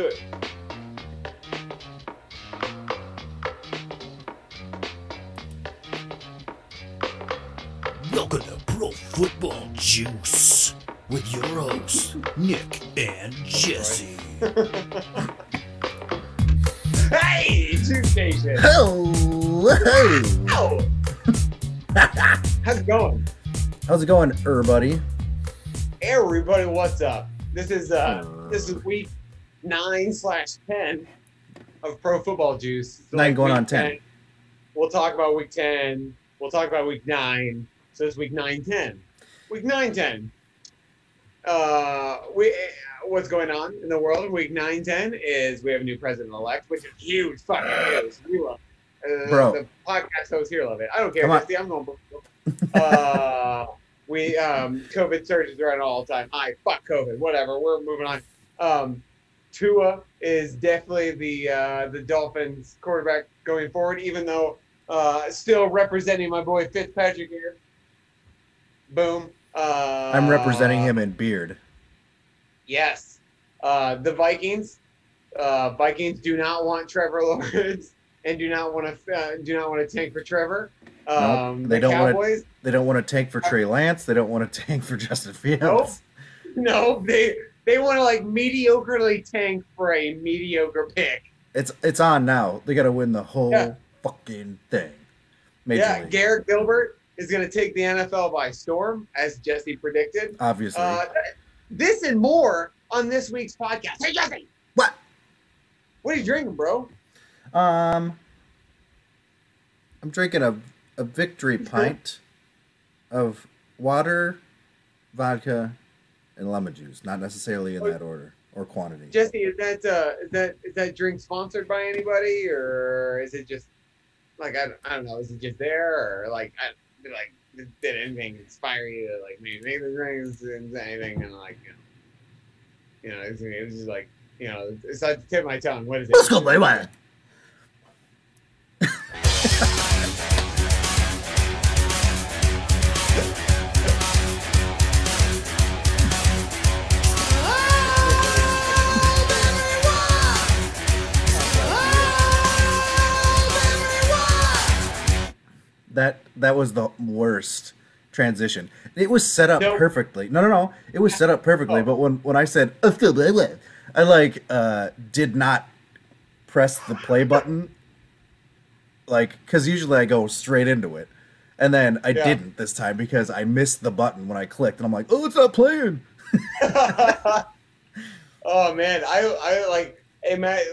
do it. Welcome to Pro Football Juice with your hosts, Nick and Jesse. Hey, Juice Station. Hello. Ow. How's it going? How's it going, everybody? Everybody, what's up? This is uh this is week nine slash ten of Pro Football Juice. So Nine going on 10. We'll talk about week ten. We'll talk about week nine. So it's week nine ten. Week nine ten. Uh, we what's going on in the world in week nine ten is we have a new president elect, which is huge fucking news. We love it. Uh, Bro. The podcast hosts here love it. I don't care. Jesse, I'm going. uh, we um, COVID surges around all the time. Hi, fuck COVID. Whatever. We're moving on. Um, Tua is definitely the uh, the Dolphins quarterback going forward, even though uh, still representing my boy Fitzpatrick here. Boom. Uh, I'm representing him in beard. Yes. Uh, the Vikings. Uh, Vikings do not want Trevor Lawrence and do not want to uh, do not want to tank for Trevor. Um, they the don't wanna- They don't want to tank for Trey Lance. They don't want to tank for Justin Fields. Nope. No, they they want to like mediocrely tank for a mediocre pick. It's it's on now. They got to win the whole Yeah. fucking thing. Major yeah, League, Garrett Gilbert is going to take the NFL by storm, as Jesse predicted. obviously. Uh, this and more on this week's podcast. Hey, Jesse, what? what are you drinking, bro? Um, I'm drinking a a victory pint of water, vodka, and lemon juice. Not necessarily in that order or quantity. Jesse, is that uh, is that is that drink sponsored by anybody, or is it just like I, I don't know? Is it just there, or like I like did anything inspire you to like maybe make the drinks and anything and like you know, you know, it's, it's just like you know, it's at the tip of my tongue. What is it? Let's go, baby. That that was the worst transition. It was set up Nope. perfectly. No, no, no. It was set up perfectly. Oh. But when when I said "Let's go, baby," I like uh, did not press the play button. Like, because usually I go straight into it, and then I Yeah. didn't this time because I missed the button when I clicked, and I'm like, "Oh, it's not playing." oh man, I I like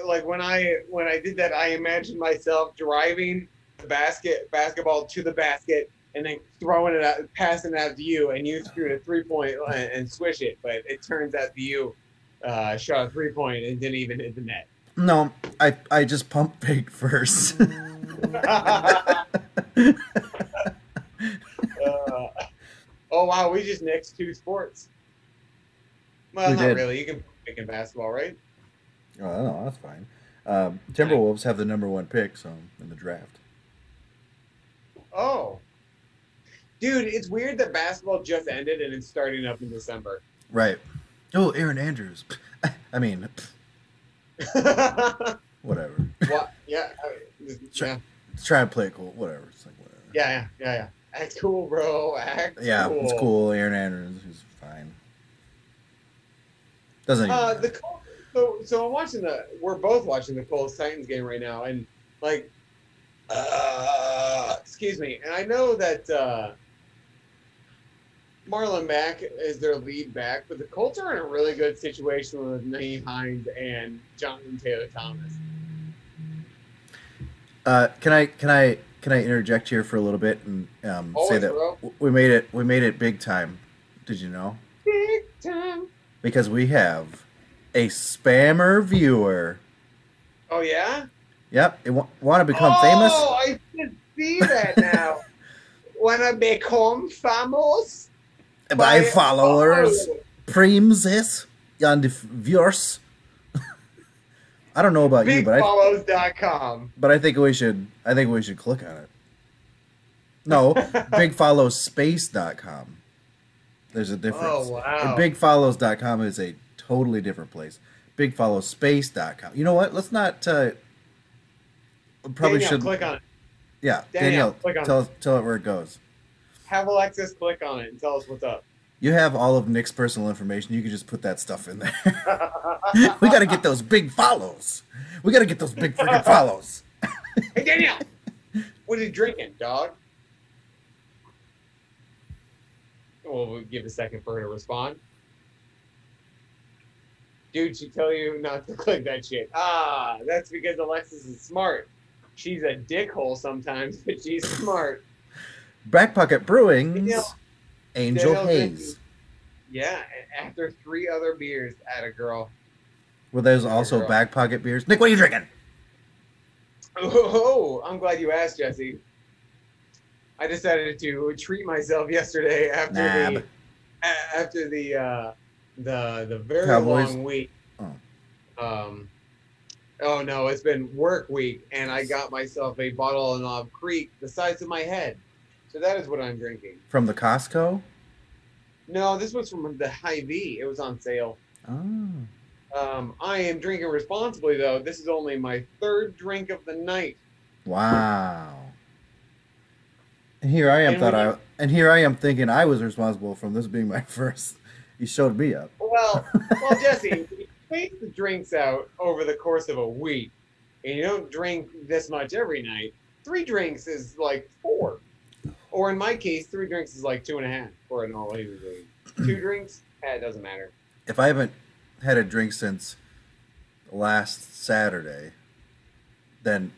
like when I when I did that, I imagined myself driving the basket basketball to the basket and then throwing it out, passing it out to you, and you threw a three point and, and swish it. But it turns out that you uh, shot a three point and didn't even hit the net. No, I I just pump fake first. uh, oh wow, we just next two sports. Well, We not did. really. You can pick in basketball, right? oh, no, that's fine. Um, Timberwolves have the number one pick, so in the draft. Oh. Dude, it's weird that basketball just ended and it's starting up in December. Right. Oh, Aaron Andrews. I mean, what? whatever. Yeah. I mean, Sure. yeah. Try to play it cool. Whatever. It's like whatever. Yeah, yeah, yeah, yeah. Act cool, bro. Act Yeah, cool. it's cool. Aaron Andrews, he's fine. Doesn't Uh, the Col- so so I'm watching the we're both watching the Colts Titans game right now, and like, uh, excuse me, and I know that uh, Marlon Mack is their lead back, but the Colts are in a really good situation with Nyheim Hines and Jonathan Taylor Thomas. Uh, can I can I can I interject here for a little bit and um, say that bro. we made it we made it big time. Did you know? Big time. Because we have a spammer viewer. Oh yeah. Yep. It wa- want to become oh, famous? I can see that now. Wanna become famous? By followers, primes and viewers. I don't know about you, but I BigFollows.com. but I think we should I think we should click on it. No, bigfollowspace.com. There's a difference. Oh wow. And bigfollows.com is a totally different place. bigfollowspace.com. You know what? Let's not. Uh, probably Danielle, should. click on it. Yeah, Danielle, Danielle, click on tell us, tell it where it goes. Have Alexis click on it and tell us what's up. You have all of Nick's personal information. You can just put that stuff in there. we got to get those big follows. We got to get those big freaking follows. hey Danielle, what are you drinking, dog? Well, we'll give a second for her to respond. Dude, she tell you not to click that shit. Ah, that's because Alexis is smart. She's a dickhole sometimes, but she's smart. Back Pocket Brewing's Danielle- Angel Danielle Haze. Yeah, after three other beers at a girl. Well, there's also girl. Back Pocket beers. Nick, what are you drinking? Oh, I'm glad you asked, Jesse. I decided to treat myself yesterday after Nab. the after the uh, the the very Cowboys? long week. Oh. Um, oh no, it's been work week, and I got myself a bottle of Knob Creek the size of my head. So that is what I'm drinking. From the Costco? No, this was from the Hy-Vee. It was on sale. Oh. Um, I am drinking responsibly though. This is only my third drink of the night. Wow. And here I am And thought I and here I am thinking I was responsible from this being my first. You showed me up. Well, well, Jesse, space the drinks out over the course of a week, and you don't drink this much every night, three drinks is like four. Or in my case, three drinks is like two and a half for an all being. Two drinks, eh, it doesn't matter. If I haven't had a drink since last Saturday, then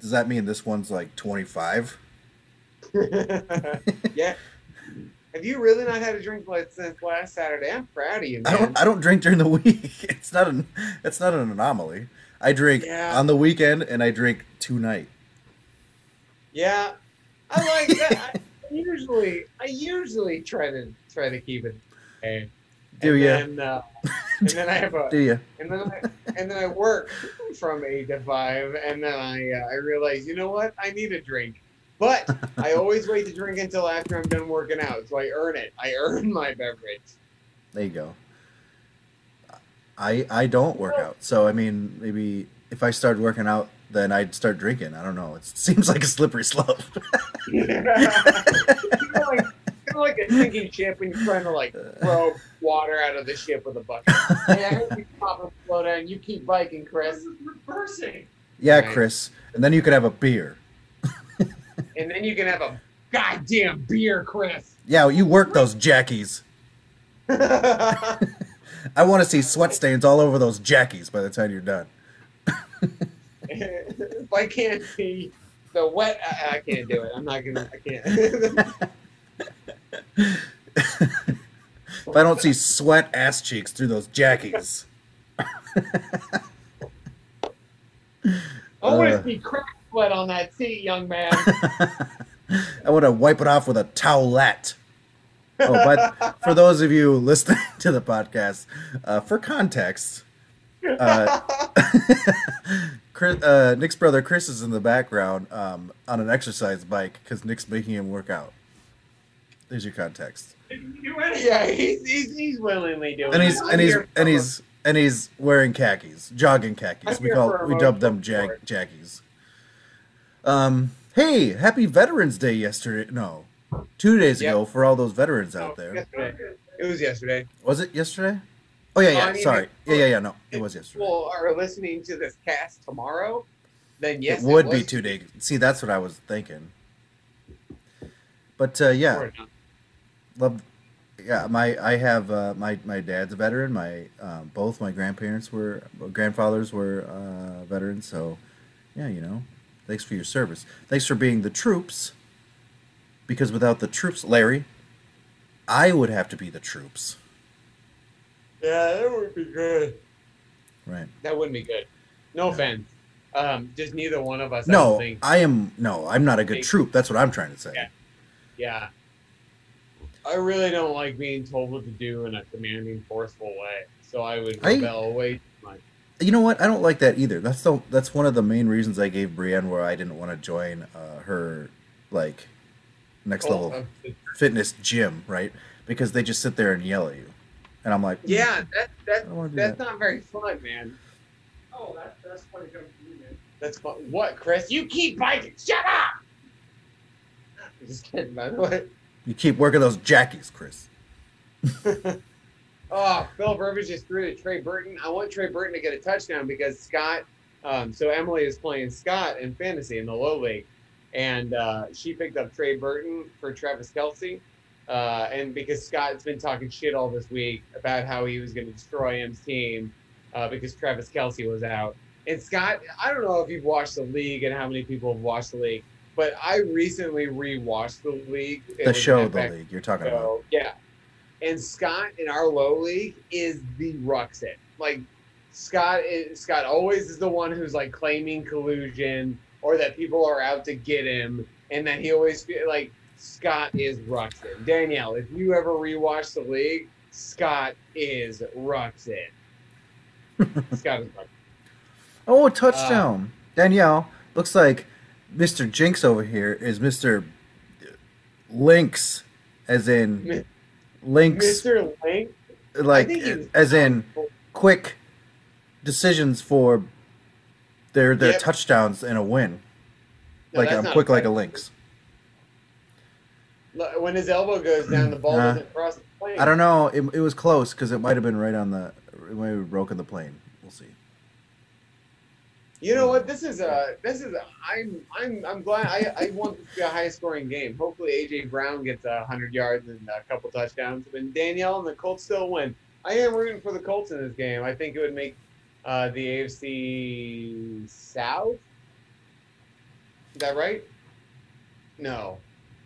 does that mean this one's like 25? yeah. Have you really not had a drink since last Saturday? I'm proud of you, I don't I don't drink during the week. It's not an it's not an anomaly. I drink Yeah. on the weekend and I drink tonight. Yeah, I like that. I usually, I usually try to try to keep it. Okay. Do and ya? Then, uh, and then I have a Do you? and then I, and then I work from eight to five, and then I uh, I realize you know what I need a drink, but I always wait to drink until after I'm done working out, so I earn it. I earn my beverage. There you go. I I don't work out, so I mean maybe if I started working out, then I'd start drinking. I don't know. It seems like a slippery slope. like, kind of like a sinking ship when you're trying to like throw water out of the ship with a bucket. Hey, I heard you pop and slow down. You keep biking, Chris. reversing. yeah, Right. Chris. And then you could have a beer. And then you can have a goddamn beer, Chris. Yeah, you work those jackies. I want to see sweat stains all over those jackies by the time you're done. if I can't see the wet, I, I can't do it. I'm not gonna. I can't. If I don't see sweat ass cheeks through those jackies. I want Uh. to see crack sweat on that seat, young man. I want to wipe it off with a towelette. Oh, but for those of you listening to the podcast, uh, for context, uh, Chris, uh, Nick's brother Chris is in the background um, on an exercise bike because Nick's making him work out. There's your context, yeah, he's, he's, he's willingly doing and he's it. I'm and he's and he's and he's wearing khakis, jogging khakis. I'm We here call we dubbed them jag, support. jackies. Um, hey, happy Veterans Day yesterday. No, two days Yep. ago for all those veterans Oh, out there. yesterday. It was yesterday. Was it yesterday? Oh yeah, No, yeah. I mean, sorry. if- Yeah, yeah, yeah. No, it was yesterday. People are listening to this cast tomorrow. Then yes, it would was be two days. See, that's what I was thinking. But uh, yeah, love. Yeah, my I have uh, my my dad's a veteran. My um, both my grandparents were grandfathers were uh, veterans. So yeah, you know, thanks for your service. Thanks for being the troops. Because without the troops, Larry, I would have to be the troops. Yeah, that would be good. Right. That wouldn't be good. No No. offense. Um, just neither one of us. I No, think. I am no. I'm not a good Think- troop. That's what I'm trying to say. Yeah. Yeah. I really don't like being told what to do in a commanding, forceful way. So I would I- rebel away too much. You know what? I don't like that either. That's the that's one of the main reasons I gave Brienne where I didn't want to join uh, her like next level uh, fitness gym, right? Because they just sit there and yell at you. and I'm like, Yeah, that, that, I don't wanna do that's that. not very fun, man. Oh, that, that's funny coming from you, man. That's fun. What, Chris? You keep biting. Shut up! I'm just kidding, by the way. You keep working those jackies, Chris. Oh, Phil Rivers just threw to Trey Burton. I want Trey Burton to get a touchdown because Scott. Um, so Emily is playing Scott in fantasy in the low league, and uh, she picked up Trey Burton for Travis Kelce. Uh, and because Scott's been talking shit all this week about how he was going to destroy M's team uh, because Travis Kelce was out. And Scott, I don't know if you've watched the league and how many people have watched the league, but I recently rewatched the league. It The show, the league you're talking about. yeah, and Scott in our low league is the Ruxin. Like Scott is Scott always is the one who's like claiming collusion or that people are out to get him, and that he always feel like Scott is Ruxin. Danielle, if you ever rewatch the league, Scott is Ruxin. Scott is Ruxin. Oh, a touchdown. Uh, Danielle, looks like Mr. Jinx over here is Mr. Lynx, as in Lynx, Mr. Link, like think he was- as in quick decisions for their their Yep. touchdowns and a win. No, like I'm quick like a lynx. when his elbow goes down, the ball Uh, doesn't cross the plane. I don't know. It, it was close because it might have been right on the. It might have broken the plane. You know what? This is a. This is. A, I'm. I'm. I'm glad. I. I want this to be a high scoring game. Hopefully, AJ Brown gets a hundred yards and a couple touchdowns. And Danielle and the Colts still win. I am rooting for the Colts in this game. I think it would make uh, the AFC South. Is that right? No.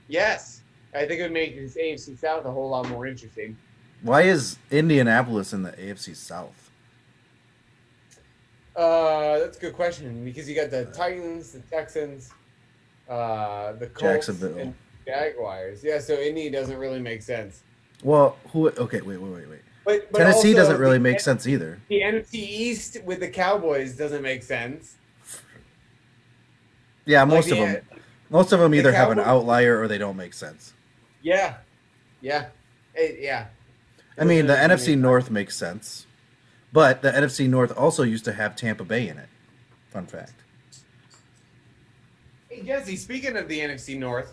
Yes. I think it would make this AFC South a whole lot more interesting. Why is Indianapolis in the AFC South? Uh, that's a good question because you got the Titans, the Texans, uh, the Colts, Jacksonville. and Jaguars. Yeah, so Indy doesn't really make sense. Well, who? Okay, wait, wait, wait, wait. But, but Tennessee also doesn't really the, make sense either. The NFC East with the Cowboys doesn't make sense. Yeah, most Like, of yeah, them. Most of them the either have an outlier or they don't make sense. Yeah, yeah, It- yeah. I mean, the NFC North makes sense, but the NFC North also used to have Tampa Bay in it. Fun fact. Hey Jesse, speaking of the NFC North,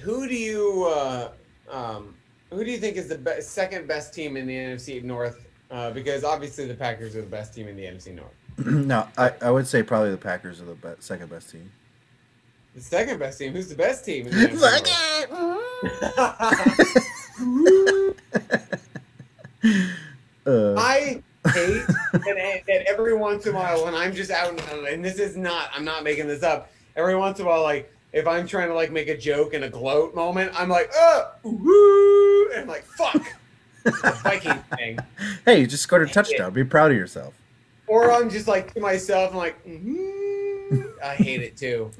who do you uh, um, who do you think is the be- second best team in the NFC North? Uh, because obviously the Packers are the best team in the NFC North. no, I, I would say probably the Packers are the be- second best team. The second best team. Who's the best team? In the NFC North? Uh, I hate that, that every once in a while when I'm just out and, and this is not I'm not making this up. Every once in a while, like if I'm trying to like make a joke in a gloat moment, I'm like, oh, woo, and I'm like, fuck, Viking thing. hey, you just scored a touchdown. Be proud of yourself. Or I'm just like to myself, I'm like, mm I hate it too.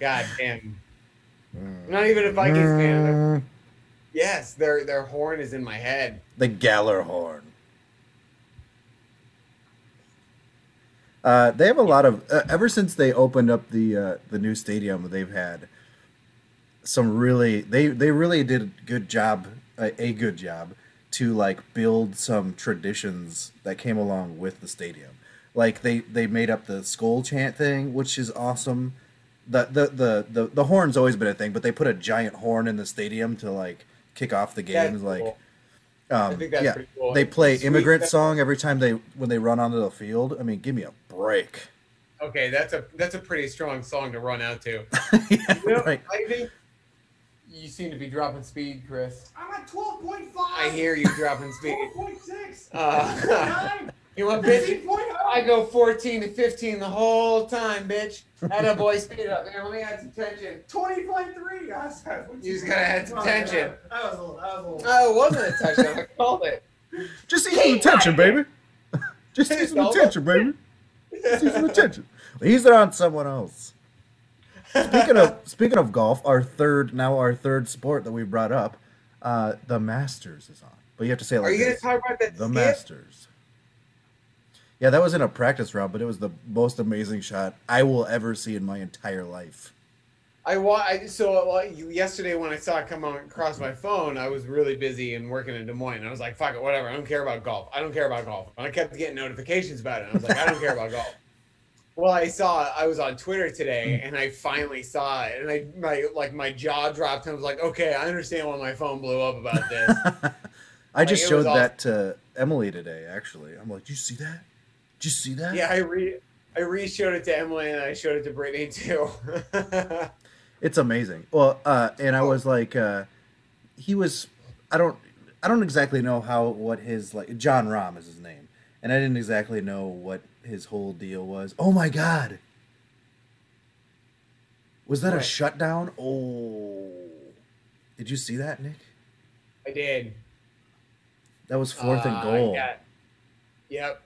God damn. I'm not even a Vikings fan. Mm, Yes, their their horn is in my head. The Gjallarhorn. Uh, they have a lot of uh, ever since they opened up the uh, the new stadium. They've had some really they they really did a good job a, a good job to like build some traditions that came along with the stadium. Like they they made up the skull chant thing, which is awesome. The the the the, the horn's always been a thing, but they put a giant horn in the stadium to like kick off the games. Like cool. um, think that's yeah, pretty cool. they play Sweet. immigrant song every time they when they run onto the field. I mean, give me a break. Okay, that's a that's a pretty strong song to run out to. yeah, You know, right. I think you seem to be dropping speed, Chris. I'm at 12.5. I hear you dropping speed. 12.6. Uh, you want bitch? I go 14 to 15 the whole time, bitch. Had a boy speed up. Here, let me add some tension. 20.3. guys. You just gotta add some tension. That was a little. That was a little. Oh, it wasn't a touchdown. I called it. Just need some attention, baby. Just need some Double. attention, baby. Just need some attention. He's on someone else. Speaking of speaking of golf, our third now our third sport that we brought up, uh, the Masters is on. But you have to say it Are like you gonna this. talk about that The skip? Masters. Yeah, that was in a practice round, but it was the most amazing shot I will ever see in my entire life. I wa- so uh, yesterday when I saw it come on across my phone, I was really busy and working in Des Moines. I was like, "Fuck it, whatever. I don't care about golf. I don't care about golf." And I kept getting notifications about it. I was like, "I don't care about golf." Well, I saw I was on Twitter today, and I finally saw it, and I my like my jaw dropped. And I was like, "Okay, I understand why my phone blew up about this." I just showed was awesome. that to Emily today. Actually, I'm like, "Did you see that? Did you see that?" yeah, I re I re-showed it to Emily, and I showed it to Brittany too. It's amazing. Well, uh, and I was like, uh, he was. I don't. I don't exactly know how what his like Jon Rahm is his name, and I didn't exactly know what his whole deal was. Oh my god! Was that a shutdown? Oh, did you see that, Nick? I did. That was fourth and Uh, goal. yeah. Yep.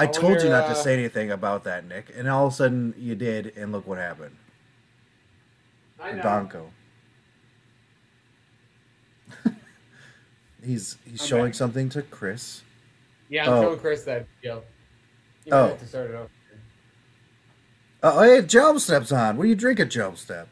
I I told you not to uh, say anything about that, Nick, and all of a sudden you did, and look what happened. I know. Donko. he's he's I'm showing back. something to Chris. Yeah, I'm Oh. showing Chris that. Yo. You Oh. to start it off. Oh, hey, Jump Step's on. What are you drinking, Jump Step?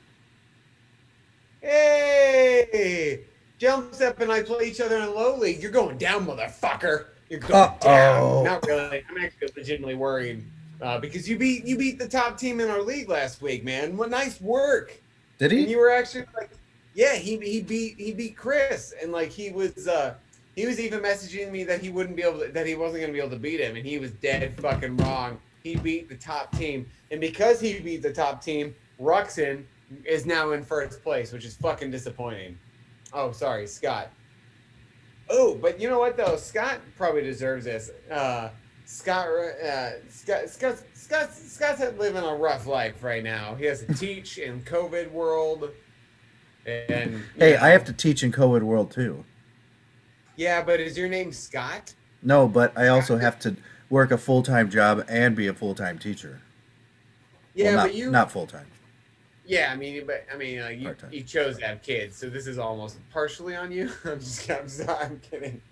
Hey, jump step and I play each other in low league. You're going down, motherfucker. You're going Uh-oh. down. Not really. I'm actually legitimately worried uh, because you beat you beat the top team in our league last week, man. What nice work. Did he? And you were actually like, yeah, he he beat he beat Chris, and like he was uh he was even messaging me that he wouldn't be able to, that he wasn't gonna be able to beat him, and he was dead fucking wrong. He beat the top team, and because he beat the top team, Ruxin is now in first place, which is fucking disappointing. Oh, sorry, Scott. Oh, but you know what though? Scott probably deserves this. Uh, Scott, uh, Scott, Scott, Scott, Scott's living a rough life right now. He has to teach in COVID world, and Hey, know. I have to teach in COVID world too. Yeah, but is your name Scott? No, but I also have to work a full time job and be a full time teacher. Yeah, well, not, but you. not full time. Yeah, I mean, but I mean, uh, you you chose to have kids, so this is almost partially on you. I'm just, I'm, I'm kidding.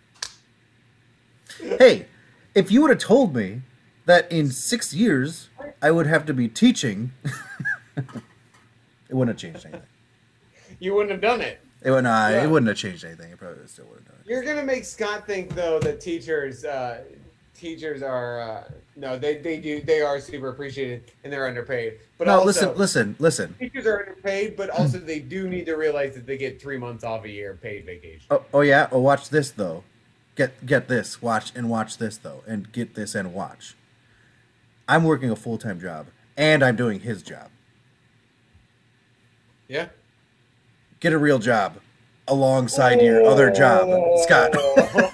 Hey, if you would have told me that in six years I would have to be teaching, it wouldn't have changed anything. You wouldn't have done it. It would not. Yeah. It wouldn't have changed anything. It probably still would have done it. You're gonna make Scott think though that teachers, uh, teachers are uh, no, they they do they are super appreciated and they're underpaid. But no, also, listen, listen, listen. teachers are underpaid, but also they do need to realize that they get three months off a year paid vacation. Oh, oh yeah. Oh, watch this though. Get get this. Watch and watch this though, and get this and watch. I'm working a full time job, and I'm doing his job. Yeah. Get a real job alongside your other job, Scott. Just oh.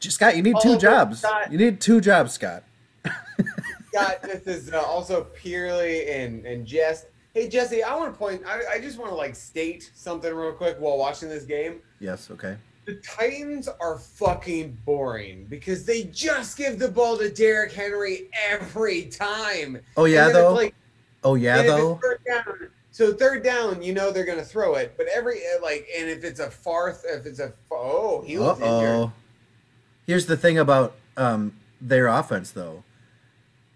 Scott, you need two Oh, jobs. Scott- You need two jobs, Scott. Scott, this is uh, also purely in in jest. Hey Jesse, I want to point. I, I just want to like state something real quick while watching this game. Yes. Okay. The Titans are fucking boring because they just give the ball to Derrick Henry every time. Oh yeah, And then it's though. like, oh yeah, and if it's though. third down- so third down, you know they're gonna throw it, but every uh, like, and if it's a farth, if it's a oh, he Uh was injured. Here's the thing about um their offense, though.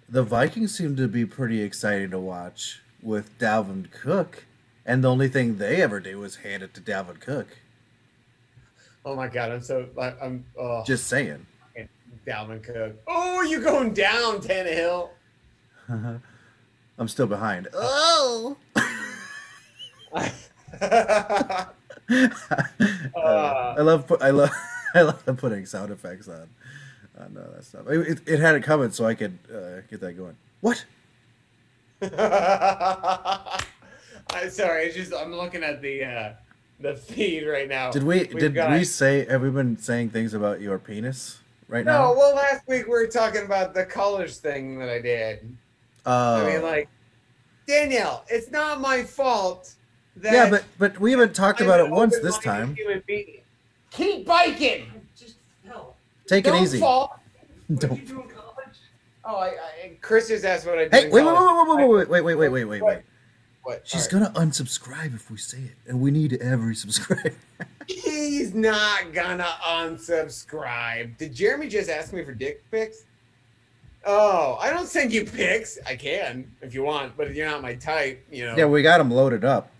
The Vikings seem to be pretty exciting to watch with Dalvin Cook, and the only thing they ever do is hand it to Dalvin Cook. Oh my god, I'm so I- I'm oh, Just saying. Dalvin Cook. Oh, you going down, Tannehill? I'm still behind. Oh. uh, I love I love I love putting sound effects on on uh, that stuff. It, it, it had it coming, so I could uh, get that going. What? I'm sorry. It's just I'm looking at the uh, the feed right now. Did we We've did got- we say have we been saying things about your penis right No, now? No. Well, last week we were talking about the colors thing that I did. Uh, I mean, like Danielle, it's not my fault. That yeah, but but we haven't talked I'm about it once this time. Keep biking. Just fell. Take it Don't easy. fall. What Don't. you do in college? Oh, I, I, Chris just asked what I did. Hey, in wait, wait, wait, wait, wait, wait, wait, wait, wait, wait, wait. What? She's All right. gonna unsubscribe if we say it, and we need every subscriber. He's not gonna unsubscribe. Did Jeremy just ask me for dick pics? Oh, I don't send you pics. I can if you want, but if you're not my type. You know, Yeah, we got them loaded up.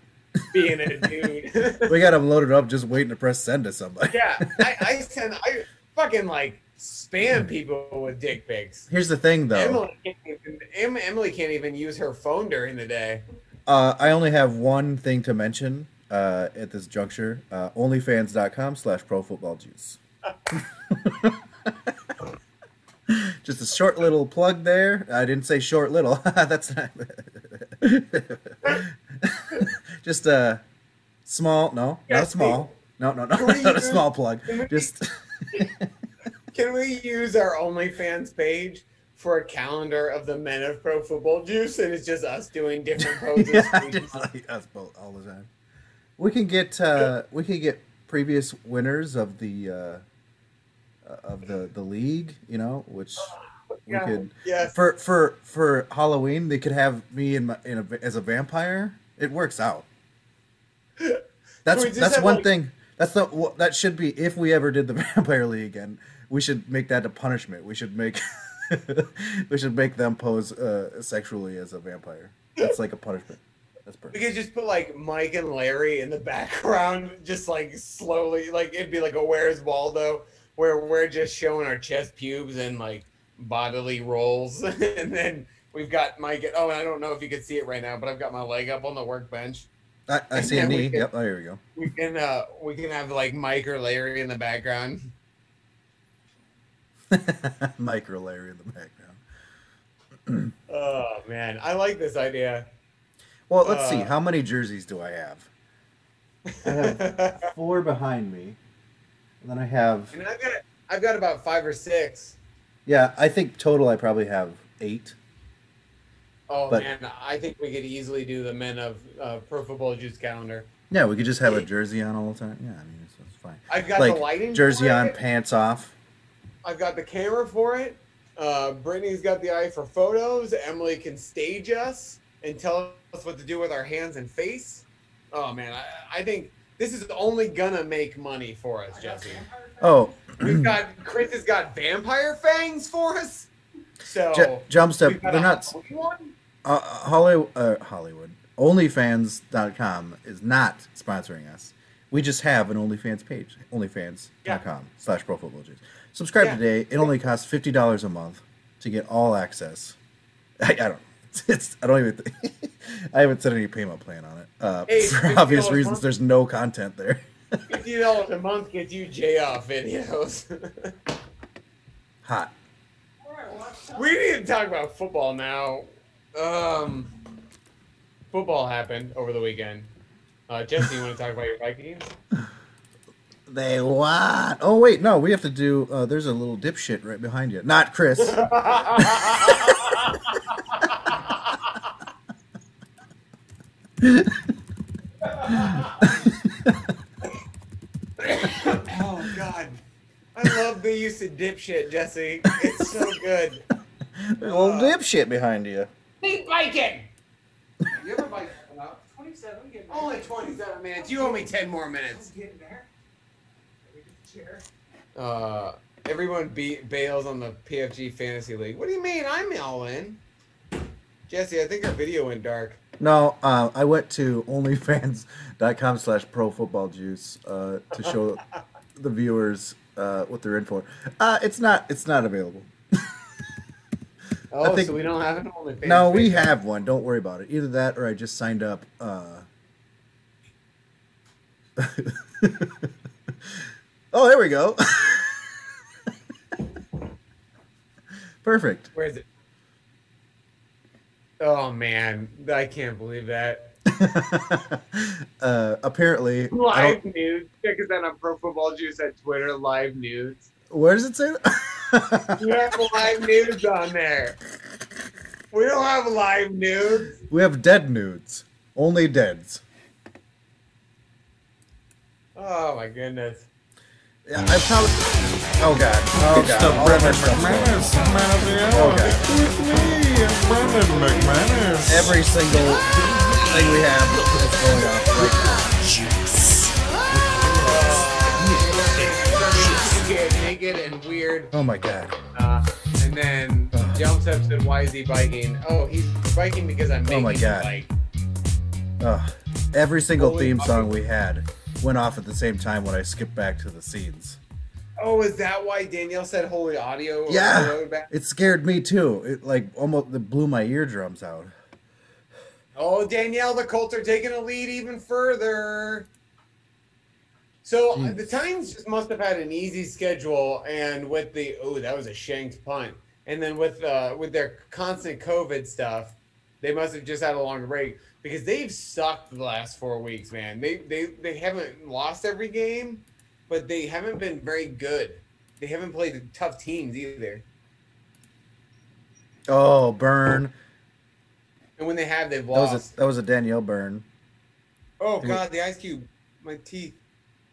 being a dude. We got them loaded up, just waiting to press send to somebody. yeah, I, I send. I fucking like spam people with dick pics. Here's the thing, though. Emily can't, even, Emily can't even use her phone during the day. Uh, I only have one thing to mention uh, at this juncture. Uh, OnlyFans.com slash ProFootballJuice. Just a short little plug there. I didn't say short little. That's not. Just a small. No, not small. No, no, no. Not a small plug. Just. Can we use our OnlyFans page for a calendar of the men of pro football juice, and it's just us doing different poses? yeah, just like us both all the time. We can get uh, we can get previous winners of the uh, of the the league, you know, which we Yeah, could yes. for for for Halloween. They could have me in, my, in a, as a vampire. It works out. That's that's one like- thing. That's the that should be if we ever did the vampire league again. We should make that a punishment. We should make we should make them pose uh, sexually as a vampire. That's like a punishment. That's perfect. We could just put like Mike and Larry in the background, just like slowly, like it'd be like a Where's Waldo, where we're just showing our chest pubes and like bodily rolls, and then we've got Mike. Oh, I don't know if you can see it right now, but I've got my leg up on the workbench. I, I see a knee. can- Yep, there we go. We can uh we can have like Mike or Larry in the background. Mike or Larry in the background. Oh man, I like this idea. Well, let's see. Uh, How many jerseys do I have? I have four behind me, and then I have. and I've got I've got about five or six. Yeah, I think total I probably have eight. Oh But- man, I think we could easily do the men of uh, Pro Football Juice calendar. Yeah, we could just have a jersey on all the time. Yeah, I mean it's, it's fine. I've got like the lighting. jersey for on, it. pants off. I've got the camera for it. Uh, Brittany's got the eye for photos. Emily can stage us and tell us what to do with our hands and face. Oh man, I, I think this is only gonna make money for us, Jesse. Oh, We've got Chris has got vampire fangs for us. So J- jump step. They're a not. One. Uh, Hollywood, uh, Hollywood. OnlyFans.com is not sponsoring us. We just have an OnlyFans page. OnlyFans.com slash Pro Football Juice. Subscribe Yeah. today. It only costs fifty dollars a month to get all access. I, I don't. It's. I don't even. Think, I haven't set any payment plan on it. Uh, Hey, for obvious reasons, there's no content there. Fifty dollars a month gets you J off videos. Hot. Alright, well, that's we need to talk about football now. Um, football happened over the weekend. Uh, Jesse, you want to talk about your Vikings? They what? Oh wait, no. We have to do. Uh, there's a little dipshit right behind you. Not Chris. oh God, I love the use of dipshit, Jesse. It's so good. There's a little dipshit behind you. Need bacon. You ever bike enough? 27, getting there. Only twenty-seven minutes. You owe me ten more minutes. I'm getting there. We get the chair. Uh, everyone be- bails on the PFG Fantasy League. What do you mean? I'm all in. Jesse, I think our video went dark. No, uh, I went to onlyfans.com slash pro football juice uh, to show the viewers uh, what they're in for. Uh, it's not it's not available. Oh, think- so we don't have an OnlyFans. No, we have one. Don't worry about it. Either that or I just signed up. Uh... oh, there we go. Perfect. Where is it? Oh man, I can't believe that. uh, apparently, Live news. Check us out on Pro Football Juice at Twitter. Live news. where does it say that? You have live nudes on there. We don't have live nudes. we have dead nudes. Only deads. Oh my goodness. Yeah, I probably. Oh god. Oh god. All of our stuff's going on. Oh god. Every single thing we have is going off right now. Naked and weird, Oh my god. uh, and then jumps up said, "Why is he biking?" Oh, he's biking because I'm Oh making my him God. bike. Ugh. every single Holy theme song we had went off at the same time when I skipped back to the scenes. Oh, is that why Danielle said "Holy Audio"? Yeah. It scared me too. It like almost it blew my eardrums out. Oh, Danielle, the Colts are taking a lead even further. So uh, Jeez. the Titans just must have had an easy schedule, and with the oh, that was a shanked punt, and then with uh, with their constant COVID stuff, they must have just had a longer break because they've sucked the last four weeks, man. They they they haven't lost every game, but they haven't been very good. They haven't played tough teams either, Oh, burn! and when they have, they've That was lost. a that was a Danielle burn. oh God, the ice cube, my teeth.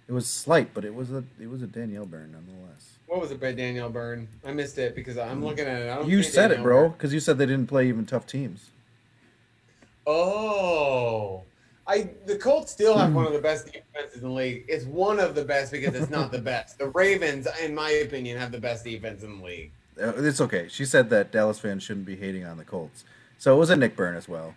It was slight, but it was a it was a Danielle burn nonetheless. What was it by Danielle Byrne? I missed it because I'm looking at it. I don't You said it, bro, because you said they didn't play even tough teams. Oh, I the Colts still have one of the best defenses in the league. It's one of the best because it's not the best. The Ravens, in my opinion, have the best defense in the league. Uh, It's okay. She said that Dallas fans shouldn't be hating on the Colts, so it was a Nick burn as well.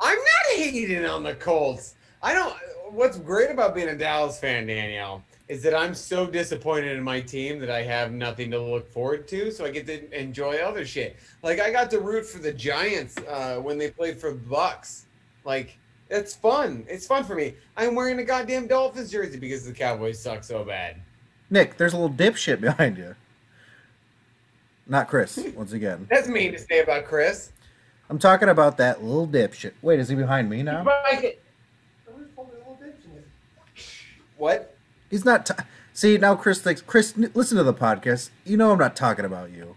I'm not hating on the Colts. I don't. What's great about being a Dallas fan, Danielle, is that I'm so disappointed in my team that I have nothing to look forward to. So I get to enjoy other shit. Like I got to root for the Giants uh, when they played for the Bucs. Like it's fun. It's fun for me. I'm wearing a goddamn Dolphins jersey because the Cowboys suck so bad. Nick, there's a little dipshit behind you. Not Chris, once again. That's mean to say about Chris. I'm talking about that little dipshit. Wait, is he behind me now? Like it- Somebody's holding a little bitch in it. What? He's not. T- See now, Chris thinks. Chris, listen to the podcast. You know I'm not talking about you.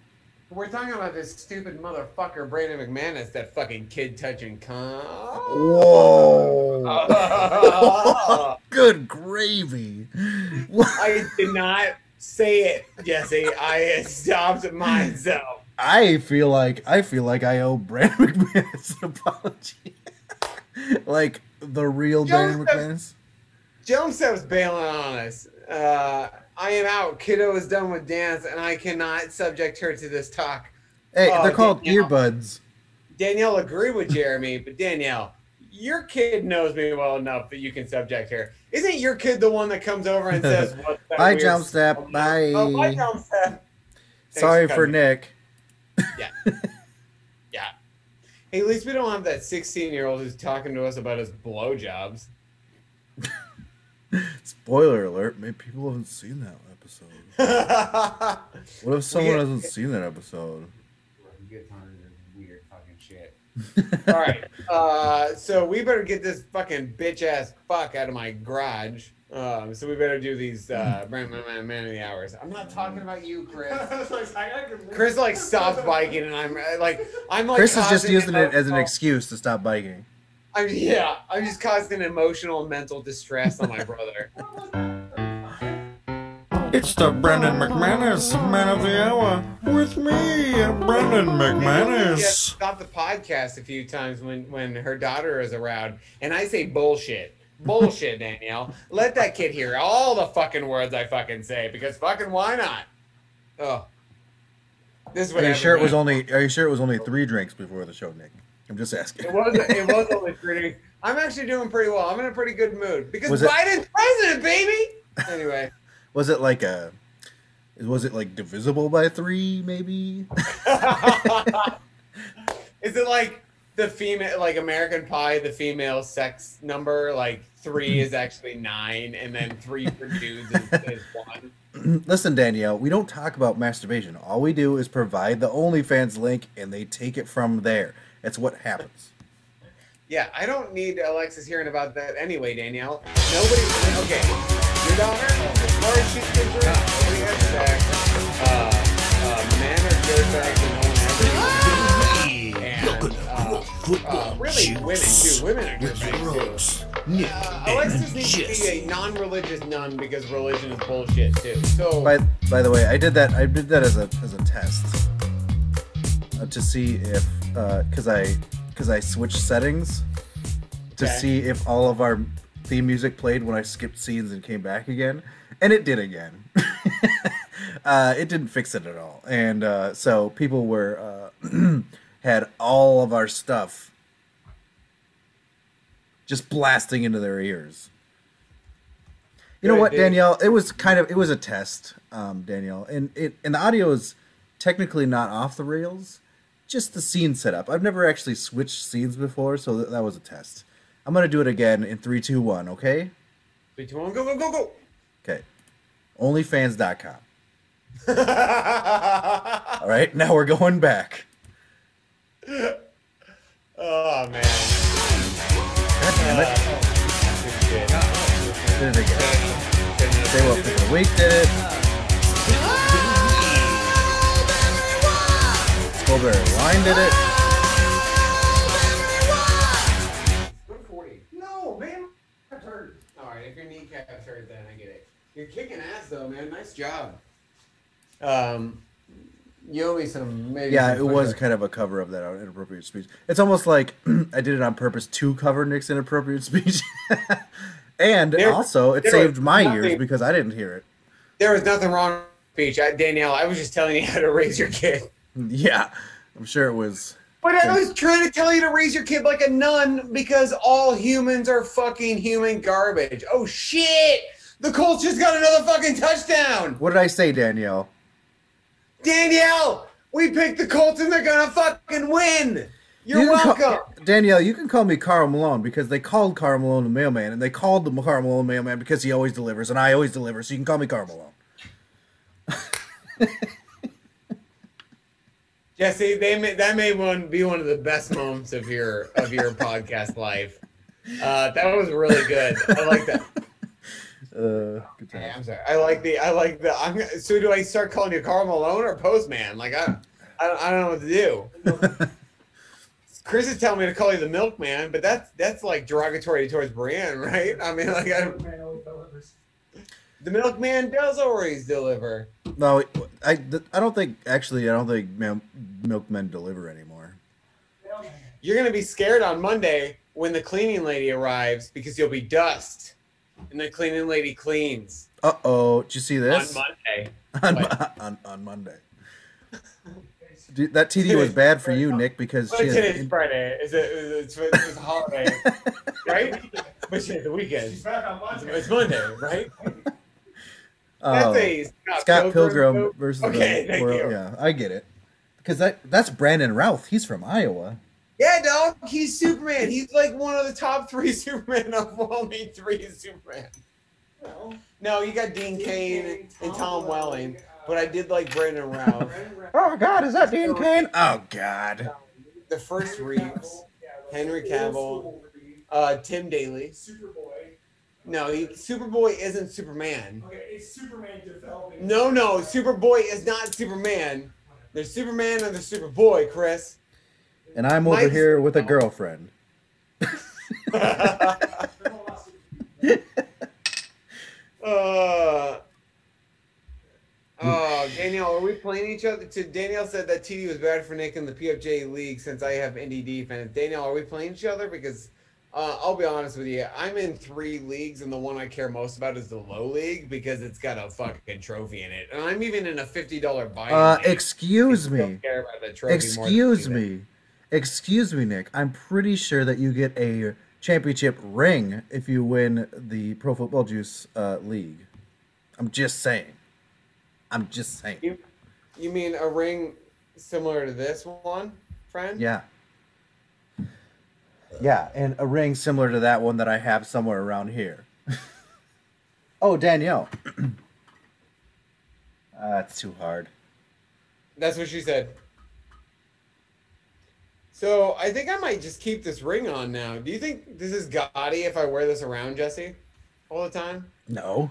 We're talking about this stupid motherfucker, Brandon McManus, that fucking kid touching con. Whoa! Good gravy. I did not say it, Jesse. I stopped myself. I feel like I feel like I owe Brandon McManus an apology. like the real Brandon McManus. Joseph's bailing on us. Uh, I am out. Kiddo is done with dance, and I cannot subject her to this talk. Hey, Oh, they're called Danielle. earbuds. Danielle agreed with Jeremy, but Danielle, your kid knows me well enough that you can subject her. Isn't your kid the one that comes over and says, "What's that Bye, jump step. smell?" Bye. Oh, bye, jump step. Sorry for. Nick. Yeah. yeah. Hey, at least we don't have that 16 year old who's talking to us about his blowjobs. Spoiler alert, maybe people haven't seen that episode. What if someone get- hasn't seen that episode? weird fucking shit. right. Uh, so we better get this fucking bitch ass fuck out of my garage. Um, so we better do these uh, man, man, man, man of the hours. I'm not talking about you, Chris. I was like, I gotta get- Chris like stopped biking, and I'm uh, like, I'm like. Chris is just using it as an excuse to stop biking. I'm, yeah, I'm just causing emotional and mental distress on my brother. It's the Brendan McManus Man of the Hour with me, Brendan She McManus. stopped the podcast a few times when when her daughter is around, and I say bullshit, bullshit, Danielle. Let that kid hear all the fucking words I fucking say because fucking why not? Oh, this is what Are you happens sure it was when- only? Are you sure it was only three drinks before the show, Nick? I'm just asking. It was it was only three. I'm actually doing pretty well. I'm in a pretty good mood because Was it- Biden's president, baby. Anyway. Was it like a? Was it like divisible by three, maybe? Is it like the female, like American Pie, the female sex number? Like three is actually nine, and then three for dudes is, is one. Listen, Danielle, we don't talk about masturbation. All we do is provide the OnlyFans link, and they take it from there. That's what happens. Yeah, I don't need Alexis hearing about that anyway, Danielle. Nobody. Okay, your daughter, as far as she's concerned, nobody has sex. Uh, uh, men are dirtbags and own everything. Hey, to uh, Pro Football Uh, really, women Juice too. Women are with your dirtbags too. Nick Uh, and Alexis needs to be a non-religious nun because religion is bullshit too. So By by the way, I did that. I did that as a as a test to see if because I because I switched settings to Okay. see if all of our theme music played when I skipped scenes and came back again, and it did again. uh, it didn't fix it at all, and uh, so people were uh, had all of our stuff just blasting into their ears. You know what. Danielle? It was kind of it was a test, um, Danielle, and it and the audio is technically not off the rails, just the scene setup. I've never actually switched scenes before, so that, that was a test. I'm gonna do it again in three, two, one. Okay. Three, two, one, go, go, go, go. Okay. Onlyfans.com. All right. Now we're going back. Oh man. God damn it. Shit. Did it again. Stay well for the week did it. Skullberry Wine did it. 140. No, man. That's hurt. All right, if your kneecap's hurt, then I get it. You're kicking ass though, man. Nice job. Um, you owe me some. Maybe Yeah, it was kind of a cover of that inappropriate speech. It's almost like I did it on purpose to cover Nick's inappropriate speech. and There- also, it saved my nothing- ears because I didn't hear it. There was nothing wrong with the speech, I, Danielle. I was just telling you how to raise your kid. Yeah, I'm sure it was. But I was trying to tell you to raise your kid like a nun because all humans are fucking human garbage. Oh shit! The Colts just got another fucking touchdown. What did I say, Danielle? Danielle, we picked the Colts and they're gonna fucking win. You're You welcome. call- Danielle, you can call me Karl Malone because they called Karl Malone the mailman, and they called the Karl Malone mailman because he always delivers, and I always deliver, so you can call me Karl Malone. Jesse, they may, that may one be one of the best moments of your of your podcast life. Uh, that was really good. I like that. Uh, good Yeah, time. I'm sorry. I like the. I like the. I'm. So do I start calling you Karl Malone or Postman? Like I, I, don't- I don't know what to do. Chris is telling me to call you the Milkman, but that's that's like derogatory towards Brienne, right? I mean, like I, Man, always delivers. The Milkman does always deliver. No, I, I don't think actually I don't think milkmen deliver anymore. You're gonna be scared on Monday when the cleaning lady arrives because you'll be dust, and the cleaning lady cleans Uh oh, did you see this on this Monday. on, What? on, on Monday? Dude, that TD was bad for you, Nick, because But she today's had, Friday. Is it? It's, it's a holiday, right? But shit, the weekend. She's back on It's, Monday. it's Monday, right? Oh, That's a Scott, Scott Pilgrim joke. versus Okay, the thank world. you. Yeah, I get it. Because that that's Brandon Routh. He's from Iowa. Yeah, dog. He's Superman. He's like one of the top three Superman of only three Superman. Well, No, you got Dean Cain and Tom Welling, but I did like Brandon Routh. Oh God, is that Dean Cain? Oh God. The first Reeves, Henry Cavill. uh, Tim Daly. Superboy. No, he, Superboy isn't Superman. Okay, it's Superman developing. No, no, Superboy is not Superman. There's Superman and there's Superboy, Chris. And I'm over Mike's- here with a girlfriend. Uh, oh, Danielle, are we playing each other? To Danielle said that TD was bad for Nick in the PFJ league since I have Indy defense. Danielle, are we playing each other? Because uh, I'll be honest with you, I'm in three leagues, and the one I care most about is the low league because it's got a fucking trophy in it, and I'm even in a fifty dollar buy. Uh, excuse me. care about the trophy Excuse me. Excuse me, Nick. I'm pretty sure that you get a championship ring if you win the Pro Football Juice uh, League. I'm just saying. I'm just saying. You, you mean a ring similar to this one, friend? Yeah. Yeah, and a ring similar to that one that I have somewhere around here. oh, Danielle. Ah, That's too hard. That's what she said. So I think I might just keep this ring on now. Do you think this is gaudy if I wear this around, Jesse, all the time? No.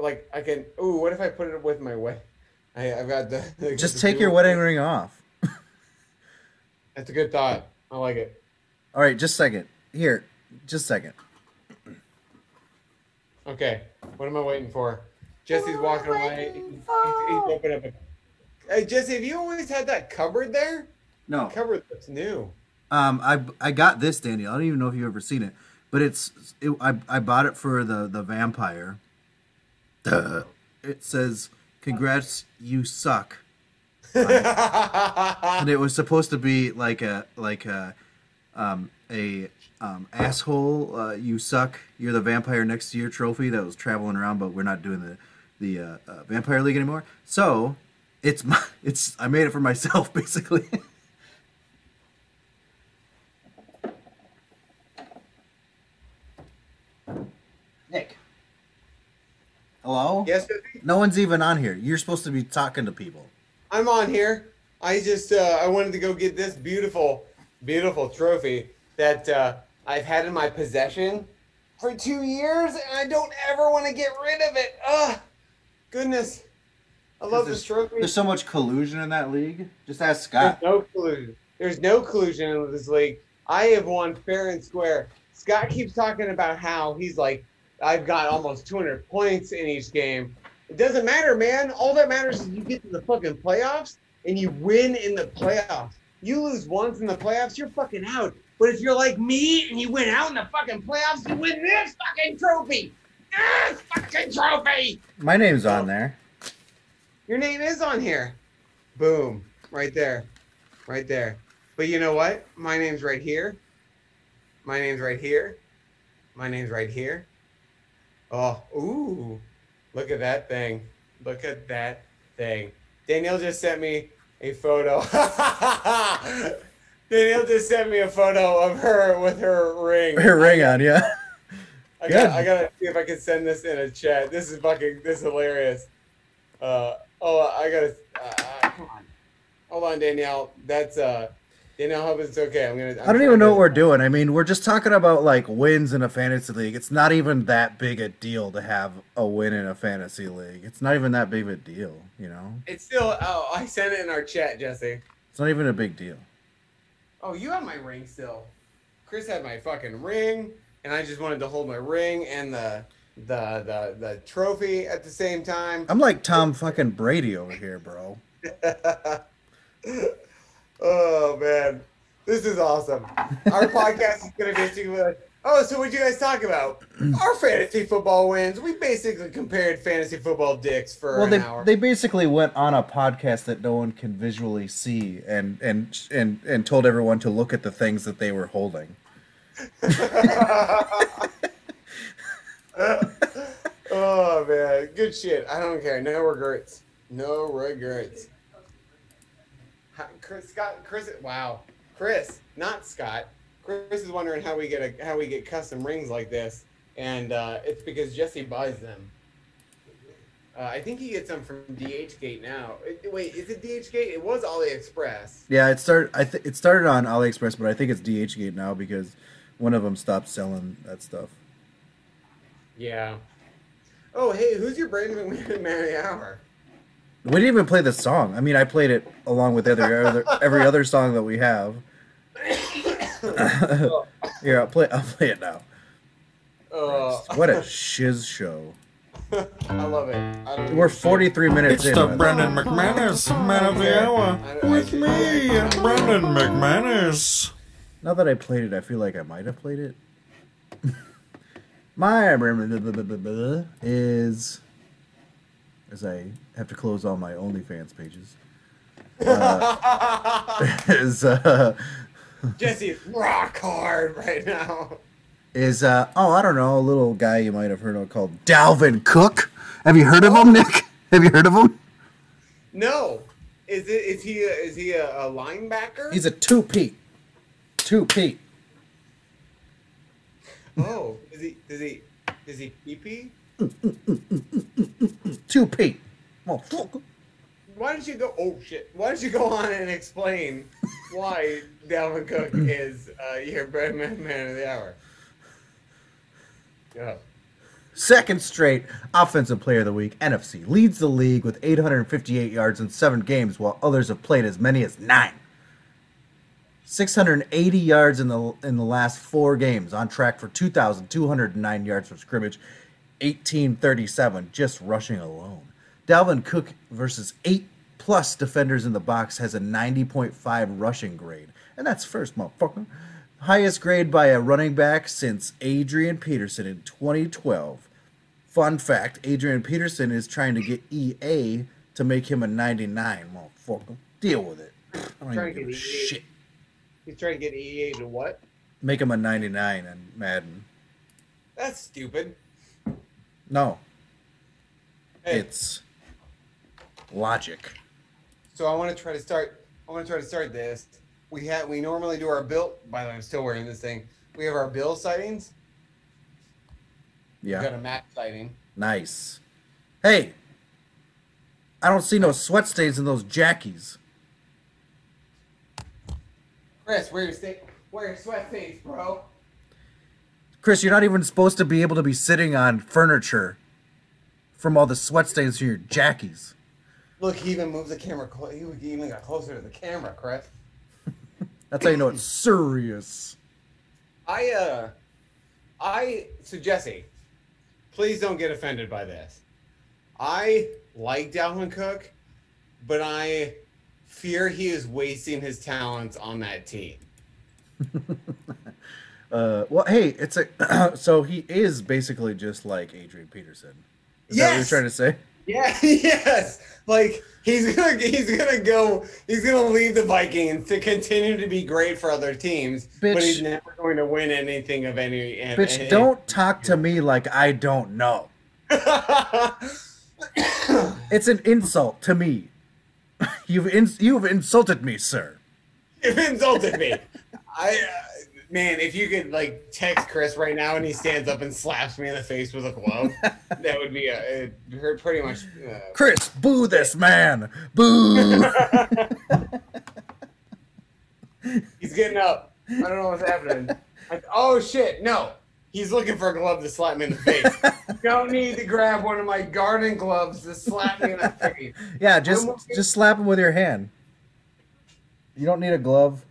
Like I can. Ooh, what if I put it with my wedding? I, I've got the. the- Just the take your wedding ring off. That's a good thought. I like it. All right, just a second. Here, just a second. Okay, what am I waiting for? Jesse's walking away. He's, he's, he's opening up. A... Hey Jesse, have you always had that cupboard there? No. Cupboard that's new. Um, I I got this, Daniel. I don't even know if you've ever seen it, but it's it, I I bought it for the the vampire. Duh. It says congrats, you suck. and it was supposed to be like a like a um, a um, asshole. Uh, you suck. You're the vampire next to your trophy that was traveling around, but we're not doing the the uh, uh, vampire league anymore. So it's my it's I made it for myself basically. Nick. Hello? yes, Jesse? No one's even on here. You're supposed to be talking to people. I'm on here. I just uh, I wanted to go get this beautiful, beautiful trophy that uh, I've had in my possession for two years, and I don't ever want to get rid of it. Ugh, goodness, I love this trophy. There's so much collusion in that league. Just ask There's Scott. no collusion. There's no collusion in this league. I have won fair and square. Scott keeps talking about how he's like, I've got almost 200 points in each game. It doesn't matter, man. All that matters is you get to the fucking playoffs and you win in the playoffs. You lose once in the playoffs, you're fucking out. But if you're like me and you win out in the fucking playoffs, you win this fucking trophy. This fucking trophy. My name's on there. Your name is on here. Boom. Right there. Right there. But you know what? My name's right here. My name's right here. My name's right here. Oh, ooh. Look at that thing. Look at that thing. Danielle just sent me a photo. Danielle just sent me a photo of her with her ring. Her ring on, yeah. I got I gotta see if I can send this in a chat. This is fucking this is hilarious. Uh oh I gotta uh, come on. Hold on, Danielle. That's uh Danielle hope it's okay. I'm gonna I don't even know what we're doing. I mean, we're just talking about like wins in a fantasy league. It's not even that big a deal to have a win in a fantasy league. It's not even that big of a deal, you know? It's still oh I sent it in our chat, Jesse. It's not even a big deal. Oh, you have my ring still. Chris had my fucking ring, and I just wanted to hold my ring and the the the, the trophy at the same time. I'm like Tom fucking Brady over here, bro. oh man, this is awesome. Our podcast is gonna basically like, oh, so what you guys talk about? Our fantasy football wins. We basically compared fantasy football dicks for Well, an they, hour. they basically went on a podcast that no one can visually see and and and and told everyone to look at the things that they were holding. oh man, good shit. I don't care. No regrets. No regrets. Chris, Scott, Chris, wow, Chris, not Scott. Chris is wondering how we get a how we get custom rings like this, and uh, it's because Jesse buys them. Uh, I think he gets them from DHgate now. Wait, is it DHgate? It was AliExpress. Yeah, it started. I th- it started on AliExpress, but I think it's DHgate now because one of them stopped selling that stuff. Yeah. Oh, hey, who's your Brandon McMahon of the hour? We didn't even play the song. I mean, I played it along with every other every other song that we have. Here, I'll play. I'll play it now. Uh, What a shiz show. I love it. I don't We're give a shit. 43 minutes It's in. the. Brendan McManus Man of the Hour with me, Brendan McManus. Now that I played it, I feel like I might have played it. My Brendan is as I have to close all my OnlyFans pages. Uh, is uh, rock hard right now. Is uh, oh I don't know a little guy you might have heard of called Dalvin Cook. Have you heard of him, Nick? Have you heard of him? No. Is it is he a, is he a, a linebacker? He's a two peat. Two peat. Oh, is he? Is he? Is he pee pee? 2P. Why don't you go? Oh shit! Why don't you go on and explain why Dalvin Cook is uh, your bread man, man of the hour? Go. Second straight offensive player of the week, NFC leads the league with 858 yards in seven games, while others have played as many as nine. 680 yards in the in the last four games, on track for 2,209 yards from scrimmage 1837 just rushing alone. Dalvin Cook versus eight plus defenders in the box has a 90.5 rushing grade, and that's first, motherfucker. Highest grade by a running back since Adrian Peterson in 2012. Fun fact Adrian Peterson is trying to get EA to make him a 99, motherfucker. Deal with it. I don't Trying even to give a EA. shit. He's trying to get EA to what? Make him a 99 in Madden. That's stupid. No, Hey, it's logic. so I want to try to start. I want to try to start this. We had we normally do our bill. By the way, I'm still wearing this thing. We have our bill sightings. Yeah. We got a Mac sighting. Nice. Hey, I don't see no sweat stains in those jackies. Chris, where your where your sweat stains, bro? Chris, you're not even supposed to be able to be sitting on furniture from all the sweat stains from your jackies. Look, he even moved the camera. Clo- he even got closer to the camera, Chris. That's how you know it's serious. I uh, I so Jesse, please don't get offended by this. I like Dalvin Cook, but I fear he is wasting his talents on that team. Uh, well, hey, it's a so he is basically just like Adrian Peterson. Is that what you're trying to say? Yeah, yes. Like he's gonna he's gonna go he's gonna leave the Vikings to continue to be great for other teams, but he's never going to win anything of any. Bitch, any- don't talk to me like I don't know. It's an insult to me. You've ins- you've insulted me, sir. You've insulted me. I, uh, man, if you could like text Chris right now and he stands up and slaps me in the face with a glove, that would be a it hurt pretty much. Uh, Chris, boo this man. Boo. he's getting up. I don't know what's happening. I, oh shit! No, he's looking for a glove to slap me in the face. don't need to grab one of my garden gloves to slap me in the face. yeah, just just slap him with your hand. You don't need a glove.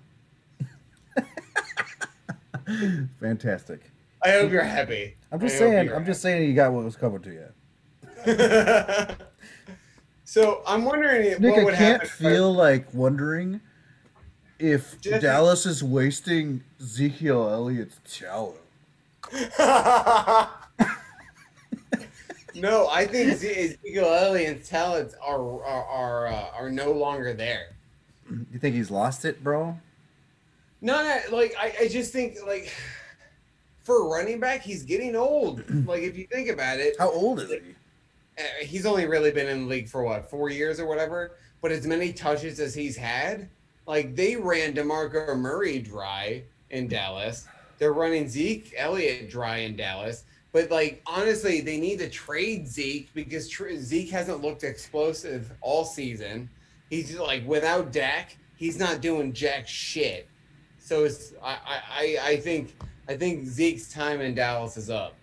Fantastic. I hope you're happy. I'm just I saying. I'm just saying you got what was coming to you. so I'm wondering if- Nick, what I would can't feel like wondering if Jesse- Dallas is wasting Ezekiel Elliott's talent. no, I think Ze- Ezekiel Elliott's talents are are are, uh, are no longer there. You think he's lost it, bro? No, no, like I, I just think like for a running back, he's getting old. like if you think about it, How old is he? uh, he's only really been in the league for what four years or whatever. But as many touches as he's had, like they ran Demarco Murray dry in Dallas. They're running Zeke Elliott dry in Dallas. But like honestly, they need to trade Zeke because tr- Zeke hasn't looked explosive all season. He's just, like without Dak, he's not doing jack shit. So it's I, I, I- think I think Zeke's time in Dallas is up.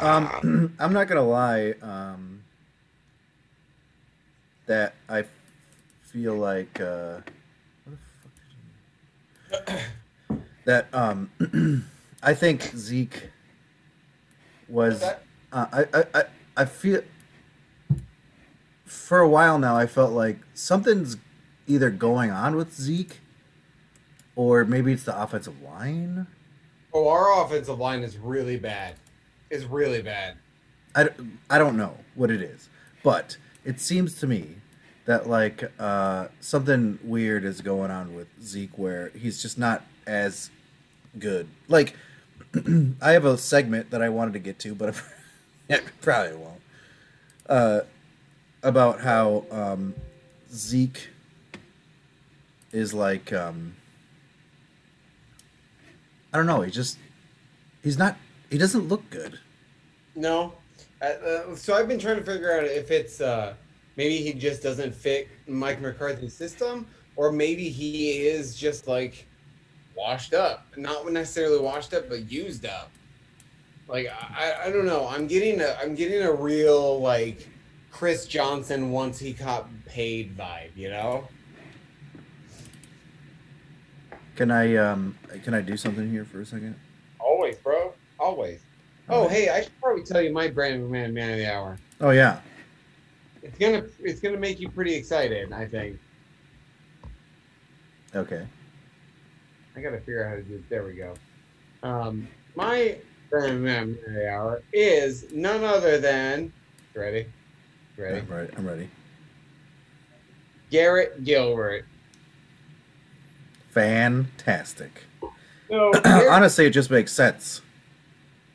Um, I'm not gonna lie. Um, that I feel like uh, what the fuck did you- that um, I think Zeke was. Uh, I, I I I feel for a while now. I felt like something's either going on with Zeke, or maybe it's the offensive line. Oh, our offensive line is really bad. Is really bad. I, I don't know what it is, but it seems to me that like uh, something weird is going on with Zeke where he's just not as good. Like I have a segment that I wanted to get to, but I probably won't. Uh, about how um, Zeke is like um, I don't know. He just he's not. He doesn't look good. No. Uh, uh, so I've been trying to figure out if it's uh, maybe he just doesn't fit Mike McCarthy's system, or maybe he is just like washed up, not necessarily washed up, but used up. Like I, I don't know. I'm getting a I'm getting a real like Chris Johnson once he got paid vibe. You know. Can I um can I do something here for a second? Always, bro. Always. Oh, hey, I should probably tell you my brand new man man of the hour. Oh yeah. It's gonna it's gonna make you pretty excited, I think. Okay. I gotta figure out how to do. There we go. Um, my brand new man of the Hour is none other than. Ready? Ready? I'm ready. I'm ready. Garrett Gilbert. Fantastic. So, Honestly, it just makes sense.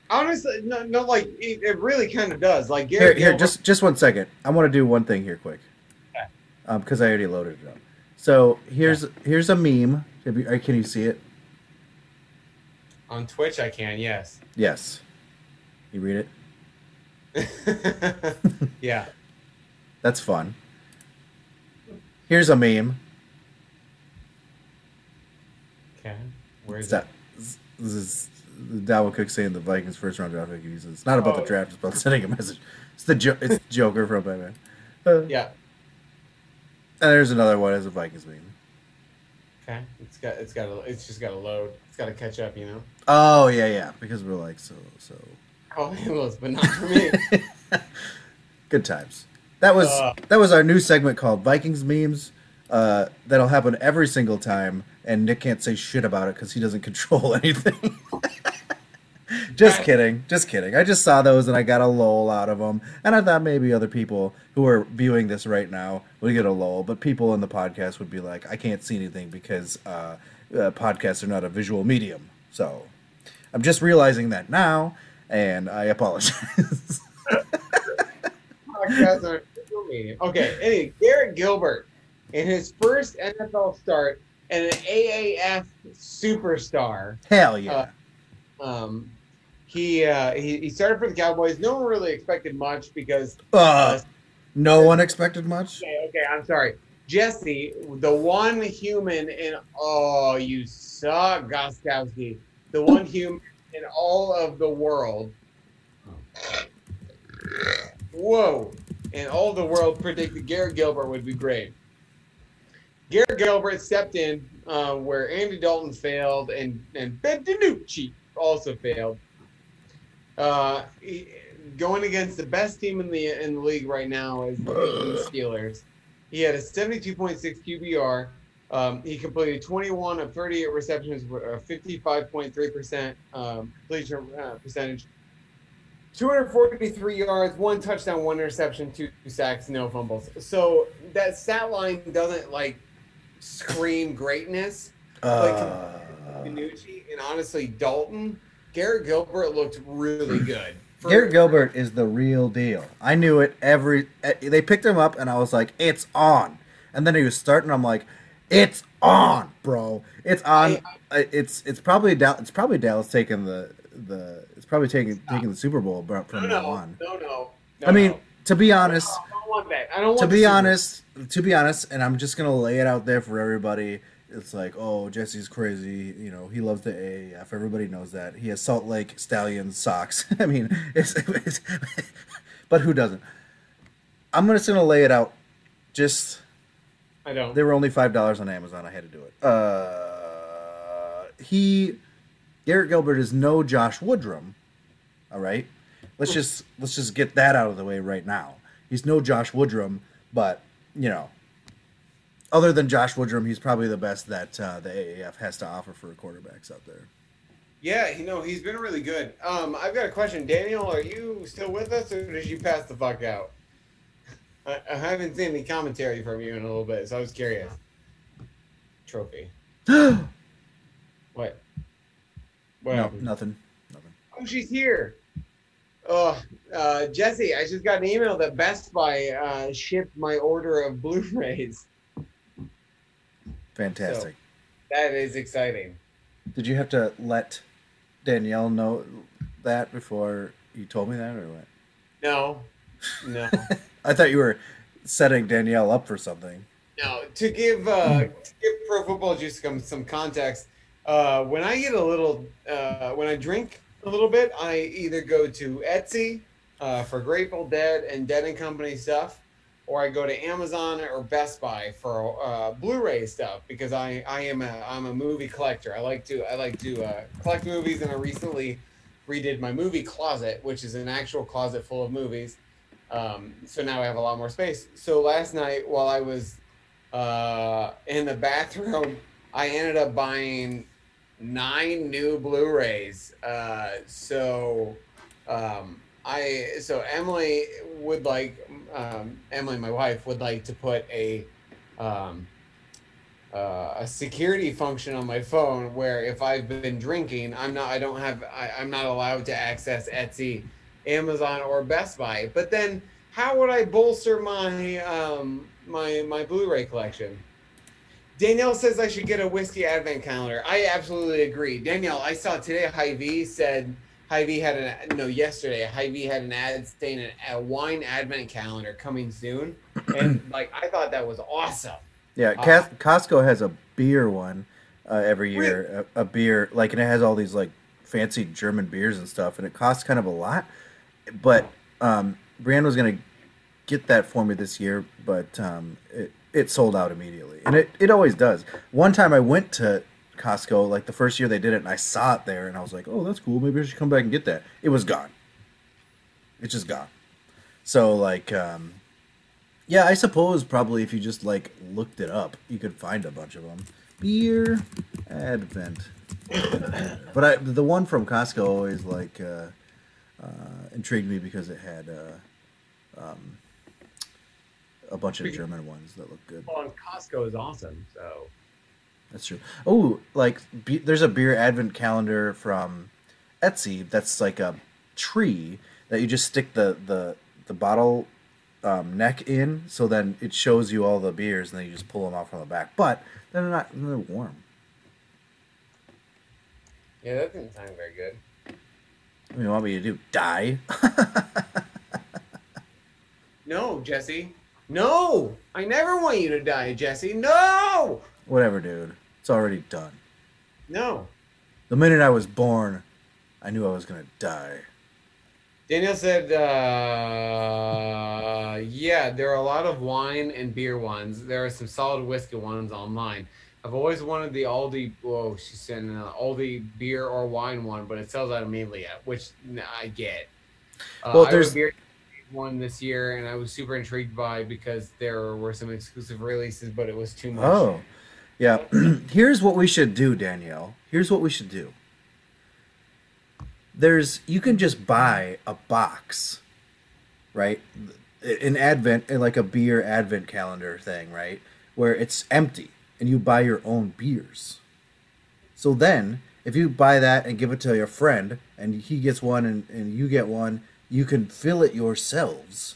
honestly, no, no, like it, it really kind of does. Like Here, Garrett here, Gilbert, just just one second. I want to do one thing here, quick. Okay. Um, because I already loaded it up. So here's here's a meme. Uh, can you see it? on Twitch, I can. Yes. Yes. You read it. yeah. That's fun. Here's a meme. Okay. Where's It's that, this is Dalvin Cook saying the Vikings first round draft pick. He says, It's not about Oh. the draft. It's about sending a message. It's the jo- it's Joker from Batman. Uh, Yeah. And there's another one as a Vikings meme. Okay. It's got. It's got. To, it's just got to load. It's got to catch up. You know. Oh yeah, yeah. Because we're like so so Oh, it was, but not for me. good times. That was Uh. that was our new segment called Vikings memes. Uh, that'll happen every single time, and Nick can't say shit about it because he doesn't control anything. just Right. kidding, just kidding. I just saw those and I got a lull out of them, and I thought maybe other people who are viewing this right now would get a lull, but people in the podcast would be like, I can't see anything because uh, uh, podcasts are not a visual medium. So I'm just realizing that now, and I apologize. Podcasts are social media. Okay. Anyway, Garrett Gilbert in his first NFL start and an AAF superstar. Hell yeah. Um, he, uh, he he started for the Cowboys. No one really expected much because Uh, no one expected much. Okay, okay, I'm sorry. Jesse, the one human in oh you suck, Gostkowski. The one human in all of the world. Whoa. In all the world predicted Garrett Gilbert would be great. Garrett Gilbert stepped in uh, where Andy Dalton failed and, and Ben DiNucci also failed. Uh, he- going against the best team in the in the league right now is the Steelers. He had a 72.6 QBR. Um, he completed 21 of 38 receptions, with a 55.3% um, completion uh, percentage. 243 yards, one touchdown, one interception, two sacks, no fumbles. So that stat line doesn't like scream greatness. Uh, DiNucci and honestly Dalton, Garrett Gilbert looked really good. For- Garrett Gilbert is the real deal. I knew it every. eh, They picked him up, and I was like, "It's on." And then he was starting. I'm like, "It's on, bro! It's on." It's it's probably Dallas. It's probably Dallas taking the the. It's probably taking taking the Super Bowl bro- No, from now no, on. no, no. no I mean, no. to be honest, want that. I don't want to be honest, to be honest, and I'm just gonna lay it out there for everybody. It's like, oh, Jesse's crazy. You know, he loves the AAF. Everybody knows that. He has Salt Lake Stallion socks. I mean, it's, it's but who doesn't? I'm just gonna lay it out. Just I don't. they were only five dollars on Amazon. I had to do it. Uh, he, Garrett Gilbert is no Josh Woodrum. All right, let's just let's just get that out of the way right now. He's no Josh Woodrum, but you know, other than Josh Woodrum, he's probably the best that uh, the AAF has to offer for quarterbacks out there. Yeah, you know he's been really good. Um, I've got a question, Daniel. Are you still with us, or did you pass the fuck out? I, I haven't seen any commentary from you in a little bit, so I was curious. Trophy. What? What no, nothing, nothing. Oh, she's here. Oh, uh, Jesse, I just got an email that Best Buy uh, shipped my order of Blu-rays. Fantastic. That is exciting. Did you have to let Danielle know that before you told me that, or what? No, no. I thought you were setting Danielle up for something. No, to give uh, to give Pro Football Juice some, some context, uh, when I get a little, uh, when I drink a little bit, I either go to Etsy uh, for Grateful Dead and Dead and Company stuff, or I go to Amazon or Best Buy for uh, Blu-ray stuff because I, I am a I'm a movie collector. I like to I like to uh, collect movies, and I recently redid my movie closet, which is an actual closet full of movies. Um, so now I have a lot more space. So last night, while I was uh, in the bathroom, I ended up buying nine new Blu-rays. Uh, so um, I so Emily would like um, Emily, my wife, would like to put a um, uh, a security function on my phone where if I've been drinking, I'm not I don't have I, I'm not allowed to access Etsy, Amazon, or Best Buy. But then how would I bolster my um, my my Blu-ray collection? Danielle says I should get a whiskey advent calendar. I absolutely agree. Danielle, I saw today Hy-Vee said Hy-Vee had an no yesterday Hy-Vee had an ad saying a wine advent calendar coming soon, and like I thought that was awesome. Yeah, Uh, Costco has a beer one uh, every year. A, a beer like, and it has all these like fancy German beers and stuff, and it costs kind of a lot. But um, Brienne was gonna get that for me this year, but um, it it sold out immediately, and it it always does. One time I went to Costco like the first year they did it, and I saw it there, and I was like, oh, that's cool. Maybe I should come back and get that. It was gone. It's just gone. So like. Um, yeah, I suppose probably if you just like looked it up, you could find a bunch of them. Beer Advent, but I the one from Costco always like uh, uh, intrigued me because it had uh, um, a bunch of German ones that look good. Well, and Costco is awesome. So That's true. Oh, like be, there's a beer Advent calendar from Etsy that's like a tree that you just stick the the the bottle um, neck in, so then it shows you all the beers, and then you just pull them off from the back. But they're not they're warm. yeah, that didn't sound very good. I mean what do you want me to do? Die? No, Jesse. No, I never want you to die, Jesse. No, Whatever, dude. It's already done. no. The minute I was born, I knew I was gonna die. Daniel said, uh, yeah, there are a lot of wine and beer ones. There are some solid whiskey ones online. I've always wanted the Aldi, whoa, she said, an Aldi beer or wine one, but it sells out immediately, uh, which I get. Uh, Well, there's- beer one this year, and I was super intrigued by because there were some exclusive releases, but it was too much. Oh, yeah. Here's what we should do, Danielle. Here's what we should do. There's you can just buy a box, right? An advent, eh, like a beer advent calendar thing, right? Where it's empty and you buy your own beers. So then, if you buy that and give it to your friend, and he gets one and, and you get one, you can fill it yourselves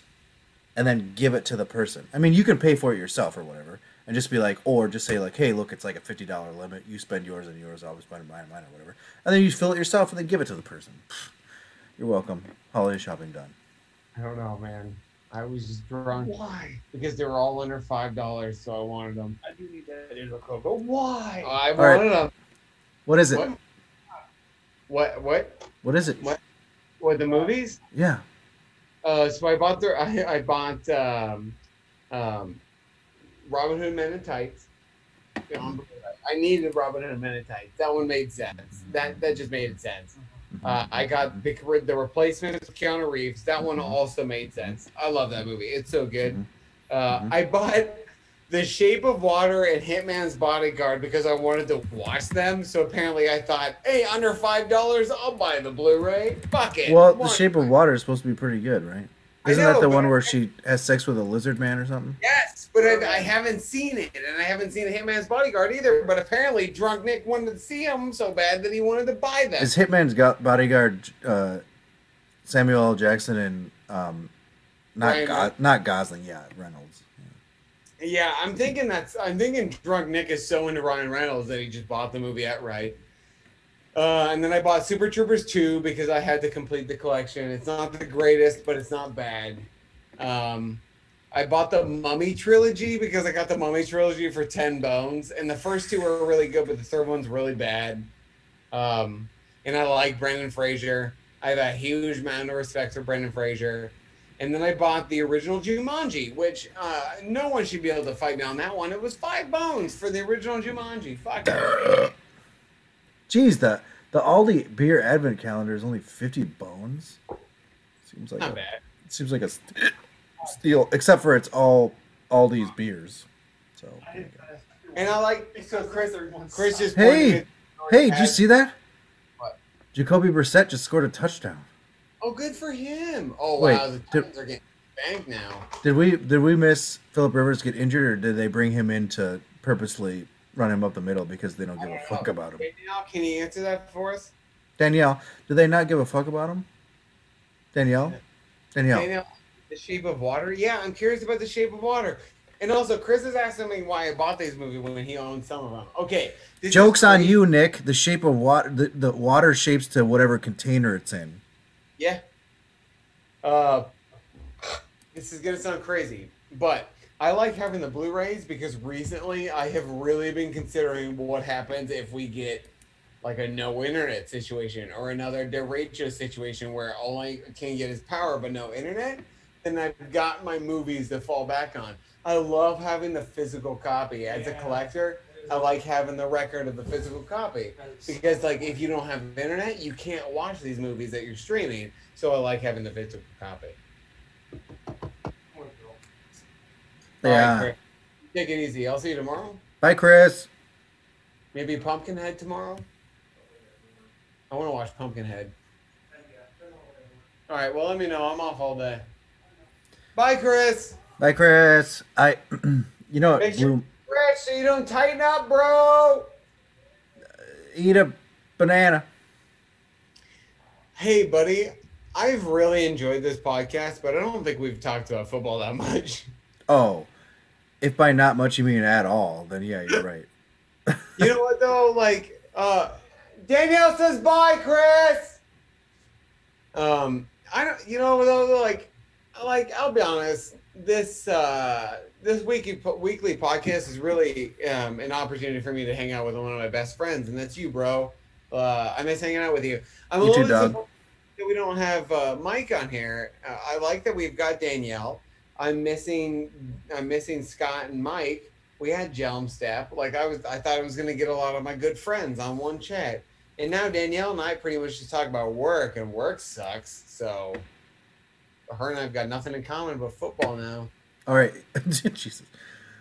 and then give it to the person. I mean, you can pay for it yourself or whatever, and just be like, or just say like, hey, look, it's like a fifty dollar limit. You spend yours and yours. I'll spend mine and mine or whatever, and then you fill it yourself and then give it to the person. You're welcome. Holiday shopping done. I don't know, man. I was just drunk Why? because they were all under five dollars, so I wanted them. I do need that Angel Coke, but why? I All right. wanted them. What is it? What? What? What? What is it? What? What? The movies? Yeah. Uh, so I bought the I, I bought um, um, Robin Hood Men in Tights. I needed Robin Hood Men in Tights. That one made sense. That that just made sense. Uh, I got the the replacements with Keanu Reeves. That one also made sense. I love that movie. It's so good. Uh, Mhm. I bought The Shape of Water and Hitman's Bodyguard because I wanted to watch them. So apparently I thought, hey, under five dollars, I'll buy the Blu-ray. Fuck it. Well, The Shape of Water is supposed to be pretty good, right? Isn't know, that the one where she has sex with a lizard man or something? Yes, but I, I haven't seen it, and I haven't seen Hitman's Bodyguard either. But apparently, drunk Nick wanted to see them so bad that he wanted to buy them. Is Hitman's got bodyguard uh, Samuel L. Jackson and um, not Go- not Gosling? Yeah, Reynolds. Yeah, I'm thinking that's. I'm thinking drunk Nick is so into Ryan Reynolds that he just bought the movie outright. Uh, and then I bought Super Troopers 2 because I had to complete the collection. It's not the greatest, but it's not bad. Um, I bought the Mummy trilogy because I got the Mummy trilogy for 10 bones. And the first two were really good, but the third one's really bad. Um, and I like Brendan Fraser. I have a huge amount of respect for Brendan Fraser. And then I bought the original Jumanji, which uh, no one should be able to fight me on that one. It was five bones for the original Jumanji. Fuck it. Geez, the the Aldi beer advent calendar is only fifty bones. Seems like Not a, bad. seems like a st- steal, except for it's all Aldi's beers. So And I like so Chris. Chris just Hey! Hey, did you see that? What? Jacoby Brissett just scored a touchdown. Oh, good for him. Oh Wait, wow, the did- Titans are getting banked now. Did we did we miss Philip Rivers get injured, or did they bring him in to purposely run him up the middle because they don't give a fuck about him? Danielle, can you answer that for us? Danielle, do they not give a fuck about him? Danielle, Danielle. Danielle, The Shape of Water. Yeah, I'm curious about The Shape of Water. And also, Chris is asking me why I bought these movies when he owned some of them. Okay. Jokes on you, Nick. The shape of water, the, the water shapes to whatever container it's in. Yeah. Uh, this is gonna sound crazy, but I like having the Blu-rays because recently I have really been considering what happens if we get like a no internet situation or another derecho situation where all I can get is power but no internet. Then I've got my movies to fall back on. I love having the physical copy as a collector. I like having the record of the physical copy because like if you don't have internet, you can't watch these movies that you're streaming. So I like having the physical copy. Yeah. Chris, take it easy. I'll see you tomorrow. Bye, Chris. Maybe Pumpkinhead tomorrow. I want to watch Pumpkinhead. All right. Well, let me know. I'm off all day. Bye, Chris. Bye, Chris. I, you know, Make what sure- so you don't tighten up, bro. eat a banana. Hey, buddy. I've really enjoyed this podcast, but I don't think we've talked about football that much. Oh, if by not much you mean at all, then yeah, you're right. You know what though? Like, uh, Danielle says bye, Chris. Um, I don't. You know though, like, like I'll be honest. This uh, this weekly weekly podcast is really um, an opportunity for me to hang out with one of my best friends, and that's you, bro. Uh, I miss hanging out with you. I'm a You too, little disappointed that we don't have uh, Mike on here. Uh, I like that we've got Danielle. I'm missing. I'm missing Scott and Mike we had Jelm Step. Like I was, I thought I was gonna get a lot of my good friends on one chat, and now Danielle and I pretty much just talk about work, and work sucks. So her and I've got nothing in common but football now. All right, Jesus.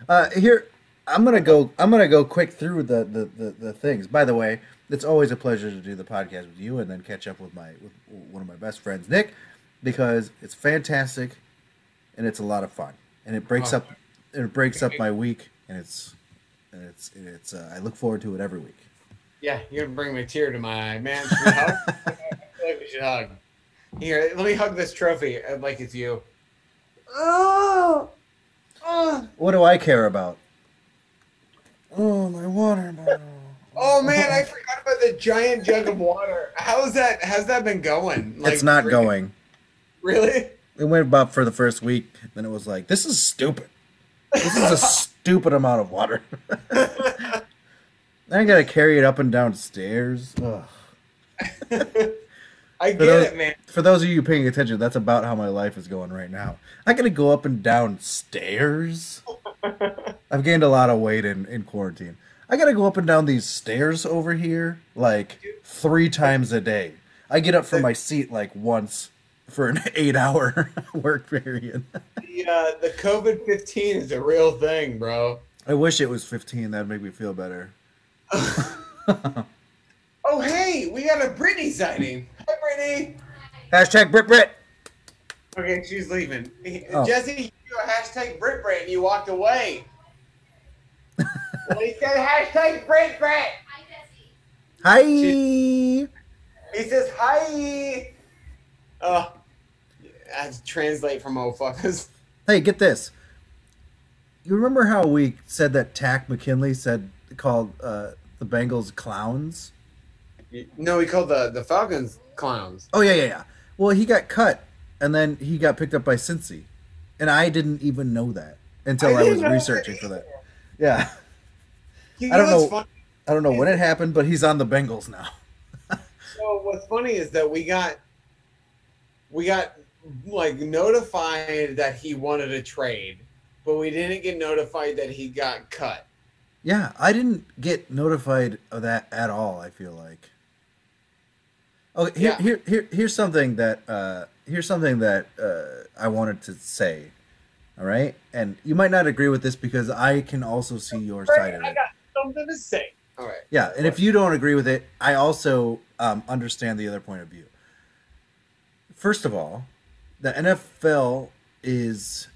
Uh, here, I'm gonna go. I'm gonna go quick through the, the the the things. By the way, it's always a pleasure to do the podcast with you, and then catch up with my with one of my best friends, Nick, because it's fantastic, and it's a lot of fun, and it breaks Oh. up it breaks up my week, and it's and it's it's. Uh, I look forward to it every week. Yeah, you're gonna bring me a tear to my eye, man. Should we hug? I feel like we should hug. Here, let me hug this trophy uh, like it's you. Oh, Oh. What do I care about? Oh, my water bottle. oh man, I forgot about the giant jug of water. How's that? How's that been going? it's not freaking- going. Really? It went about for the first week, then it was like, this is stupid. This is a stupid amount of water. I gotta carry it up and down stairs. Ugh. I get those, it, man. for those of you paying attention, that's about how my life is going right now. I gotta go up and down stairs. I've gained a lot of weight in, in quarantine. I gotta go up and down these stairs over here like three times a day. I get up from my seat like once for an eight hour work period. The, uh, the COVID 15 is a real thing, bro. I wish it was 15. That'd make me feel better. Oh, hey, we got a Britney sighting. Brittany. Hashtag Brit Brit. Okay, she's leaving. Oh. Jesse, you do a hashtag Brit Brit and you walked away. well, he said hashtag Brit Brit. Hi. Jesse. Hi. He says hi. Oh, I have to translate from oh fuckers. Hey, get this. You remember how we said that Takk McKinley said called uh, the Bengals clowns? No, he called the, the Falcons clowns. Oh yeah, yeah, yeah. Well, he got cut, and then he got picked up by Cincy, and I didn't even know that until I I, was researching that for that. Yeah, You I don't know. funny? I don't know when it happened, but he's on the Bengals now. So what's funny is that we got we got like notified that he wanted a trade, but we didn't get notified that he got cut. Yeah, I didn't get notified of that at all. I feel like. Oh, here, Yeah. here, here, here's something that uh, here's something that uh, I wanted to say. All right, and you might not agree with this because I can also see your side of it. I it. got something to say. All right. Yeah, and if you don't agree with it, I also um, understand the other point of view. First of all, the NFL is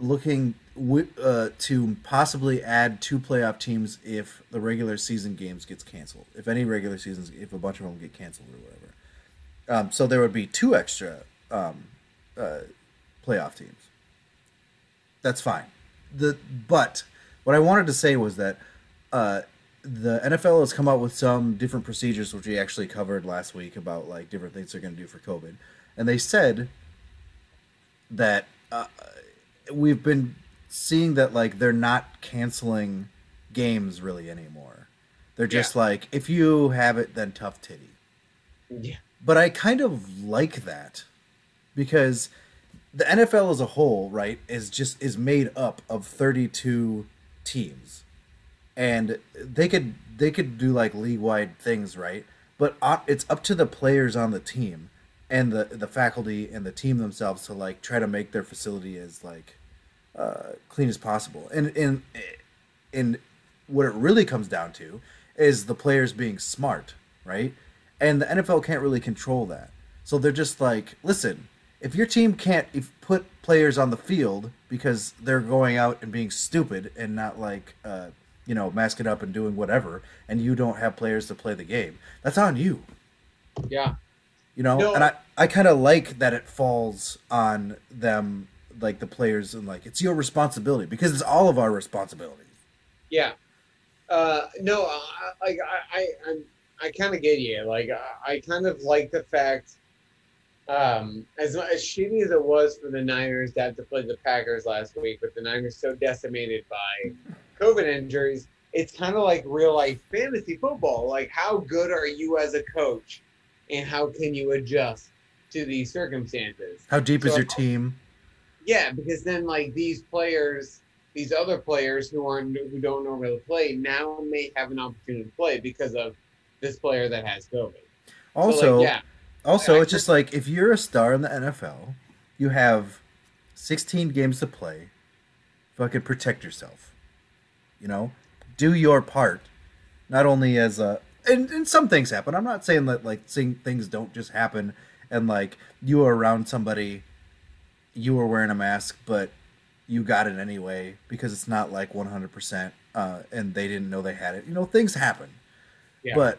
looking wi- uh, to possibly add two playoff teams if the regular season games gets canceled. If any regular seasons, if a bunch of them get canceled or whatever. Um, so there would be two extra um, uh, playoff teams. That's fine. The but what I wanted to say was that uh, the NFL has come up with some different procedures, which we actually covered last week about like different things they're going to do for COVID, and they said that uh, we've been seeing that like they're not canceling games really anymore. They're just like if you have it, then tough titty. Yeah. But I kind of like that because the NFL as a whole, right, is just is made up of 32 teams. And they could they could do like league-wide things, right? But it's up to the players on the team and the the faculty and the team themselves to like try to make their facility as like uh, clean as possible. And and and what it really comes down to is the players being smart, right? And the NFL can't really control that. So they're just like, listen, if your team can't if put players on the field because they're going out and being stupid and not like uh, you know masking up and doing whatever, and you don't have players to play the game, that's on you. Yeah. You know, No. and I I kind of like that it falls on them, like the players, and like it's your responsibility because it's all of our responsibility. Yeah. Uh, no, I, like I, I, I'm, I kind of get you. Like I, I kind of like the fact, um, as as shitty as it was for the Niners to have to play the Packers last week, but the Niners so decimated by COVID injuries, it's kind of like real life fantasy football. Like, how good are you as a coach, and how can you adjust to these circumstances? How deep is So- your team? Yeah, because then like these players, these other players who aren't who don't normally play now may have an opportunity to play because of this player that has COVID. So, Also, like, yeah, Also, I it's just like if you're a star in the NFL, you have 16 games to play. Fucking protect yourself. You know, do your part. Not only as a and, and some things happen. I'm not saying that like seeing things don't just happen and like you were around somebody, you were wearing a mask, but you got it anyway because it's not like 100% uh, and they didn't know they had it. You know, things happen. Yeah. But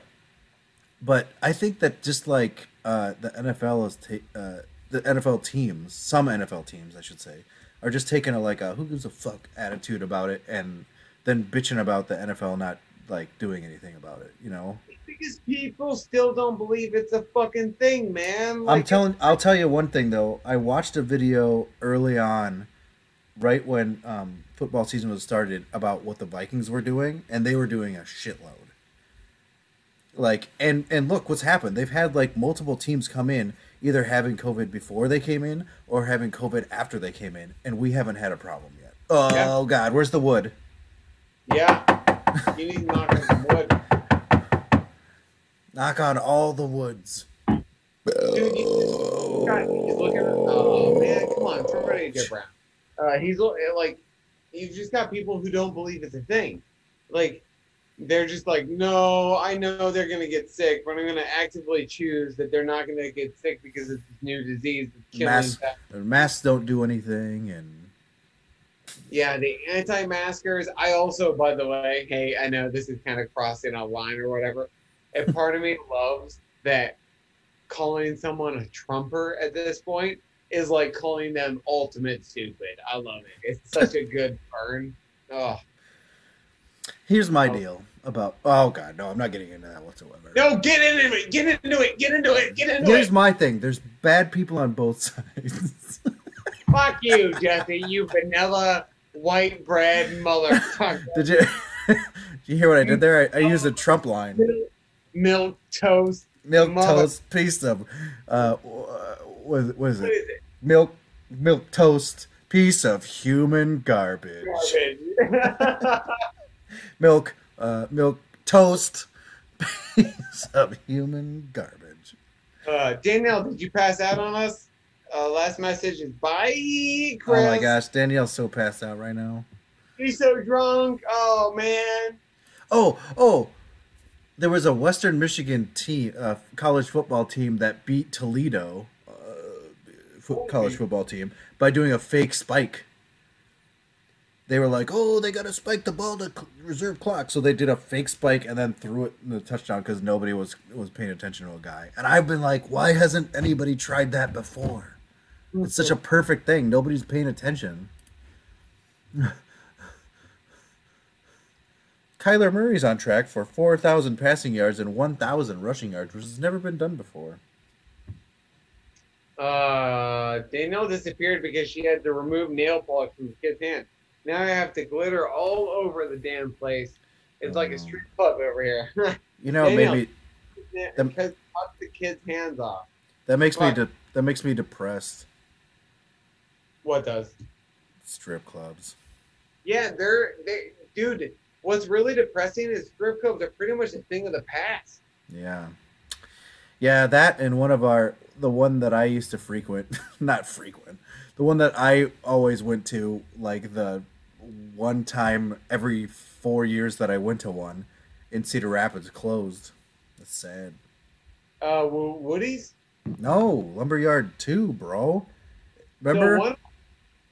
but I think that just like uh, the NFL is ta- uh, the NFL teams, some NFL teams, I should say, are just taking a like a who gives a fuck attitude about it, and then bitching about the NFL not like doing anything about it. You know, because people still don't believe it's a fucking thing, man. I'm telling. I'll tell you one thing though. I watched a video early on, right when um, football season was started, about what the Vikings were doing, and they were doing a shitload. Like and and look what's happened. They've had like multiple teams come in, either having COVID before they came in or having COVID after they came in, and we haven't had a problem yet. Oh Yeah. God, where's the wood? Yeah, you need to knock on some wood. Knock on all the woods. Dude, you, God, he's looking. Oh man, come on, somebody get Brown. Uh, he's like, you've just got people who don't believe it's a thing. Like, they're just like, no, I know they're gonna get sick, but I'm gonna actively choose that they're not gonna get sick because it's this new disease that's killing. Mass- them. Masks don't do anything, and Yeah, the anti-maskers. I also, by the way, hey, I know this is kind of crossing a line or whatever. And part of me loves that calling someone a trumper at this point is like calling them ultimate stupid. I love it. It's such a good burn. Oh Here's my Oh. deal about. Oh God, no, I'm not getting into that whatsoever. no, get into it, get into it, get into it, get into Here's it. my thing. There's bad people on both sides. Fuck you, Jesse. You vanilla white bread motherfucker. did you? did you hear what I did there? I, I used a Trump line. Milk toast. Milk Mother- toast piece of. Uh, what is, what is What it? is it? Milk milk toast piece of human garbage. Garbage. Milk uh milk toast piece of human garbage. Uh, Danielle, did you pass out on us? Uh, last message is bye, Chris. Oh my gosh, Danielle's so passed out right now. He's so drunk. Oh man. Oh, oh, there was a Western Michigan team, uh, college football team that beat Toledo, uh, fo- college football team, by doing a fake spike. They were like, "Oh, they got to spike the ball to reserve clock," so they did a fake spike and then threw it in the touchdown because nobody was was paying attention to a guy. And I've been like, "Why hasn't anybody tried that before?" It's such a perfect thing. Nobody's paying attention. Kyler Murray's on track for 4,000 passing yards and 1,000 rushing yards, which has never been done before. Uh, Danielle disappeared because she had to remove nail polish from the kid's hand. Now I have to glitter all over the damn place. It's like Oh. a street club over here. You know, maybe because cut the kid's hands off. that makes me de- that makes me depressed. What does? Strip clubs. Yeah, they're they, dude. What's really depressing is strip clubs are pretty much a thing of the past. Yeah. Yeah, that and one of our the one that I used to frequent, not frequent. The one that I always went to like the one time every 4 years that I went to one in Cedar Rapids closed. That's sad. Uh, Wo- Woody's. No, Lumberyard 2, bro. Remember? So one,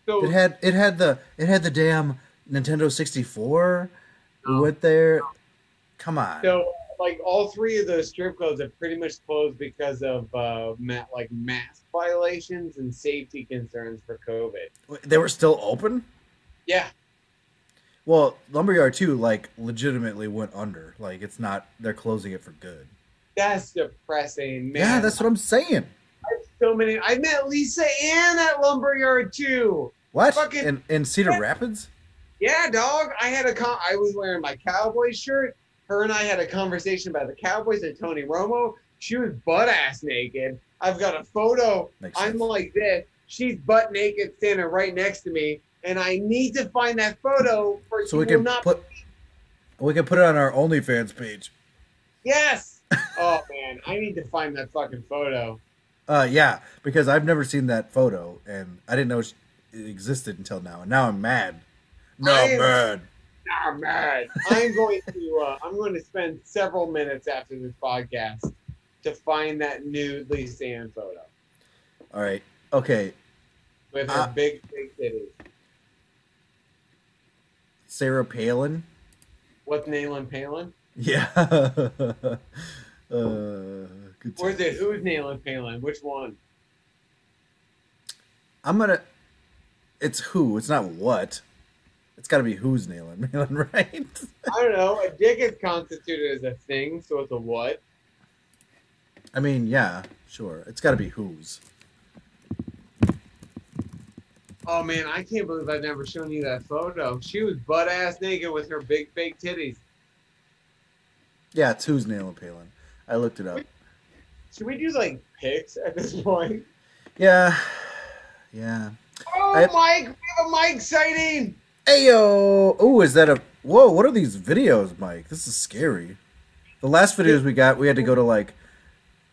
so It had it had the it had the damn Nintendo 64. We Oh. went there. Come on. So, like all three of those strip clubs have pretty much closed because of uh, ma- like mask violations and safety concerns for COVID. They were still open? Yeah, Well, Lumberyard 2 like legitimately went under. Like it's not they're closing it for good. that's depressing, man. Yeah, that's what I'm saying. so many. I met Lisa Ann at Lumberyard too. What? Fucking- in in Cedar Rapids? Yeah, dog. I had a con- I was wearing my cowboy shirt. Her and I had a conversation about the Cowboys and Tony Romo. She was butt ass naked. I've got a photo. Makes I'm sense. like this. She's butt naked, standing right next to me, and I need to find that photo for So you we can not. put we can put it on our OnlyFans page. Yes. oh man, I need to find that fucking photo. Uh yeah, because I've never seen that photo and I didn't know it existed until now. And now I'm mad. No, I am- mad. Ah, man. I'm going to. Uh, I'm going to spend several minutes after this podcast to find that nude Lisa Ann photo All right. Okay. with her Ah. big, big titties. Sarah Palin. What's Nayland Palin? Yeah. uh, good Or is it who's Nayland Palin? Which one? I'm gonna. It's who. It's not what. It's got to be who's nailing Malin, right? I don't know. A dick is constituted as a thing, so it's a what? I mean, yeah, sure. It's got to be who's. Oh man, I can't believe I've never shown you that photo. She was butt ass naked with her big fake titties. Yeah, it's who's nailing Palin. I looked it up. Should we do like pics at this point? Yeah, yeah. Oh, I- Mike, we have a Mike sighting. Ayo! Oh, is that a? Whoa! What are these videos, Mike? This is scary. The last videos we got, we had to go to like.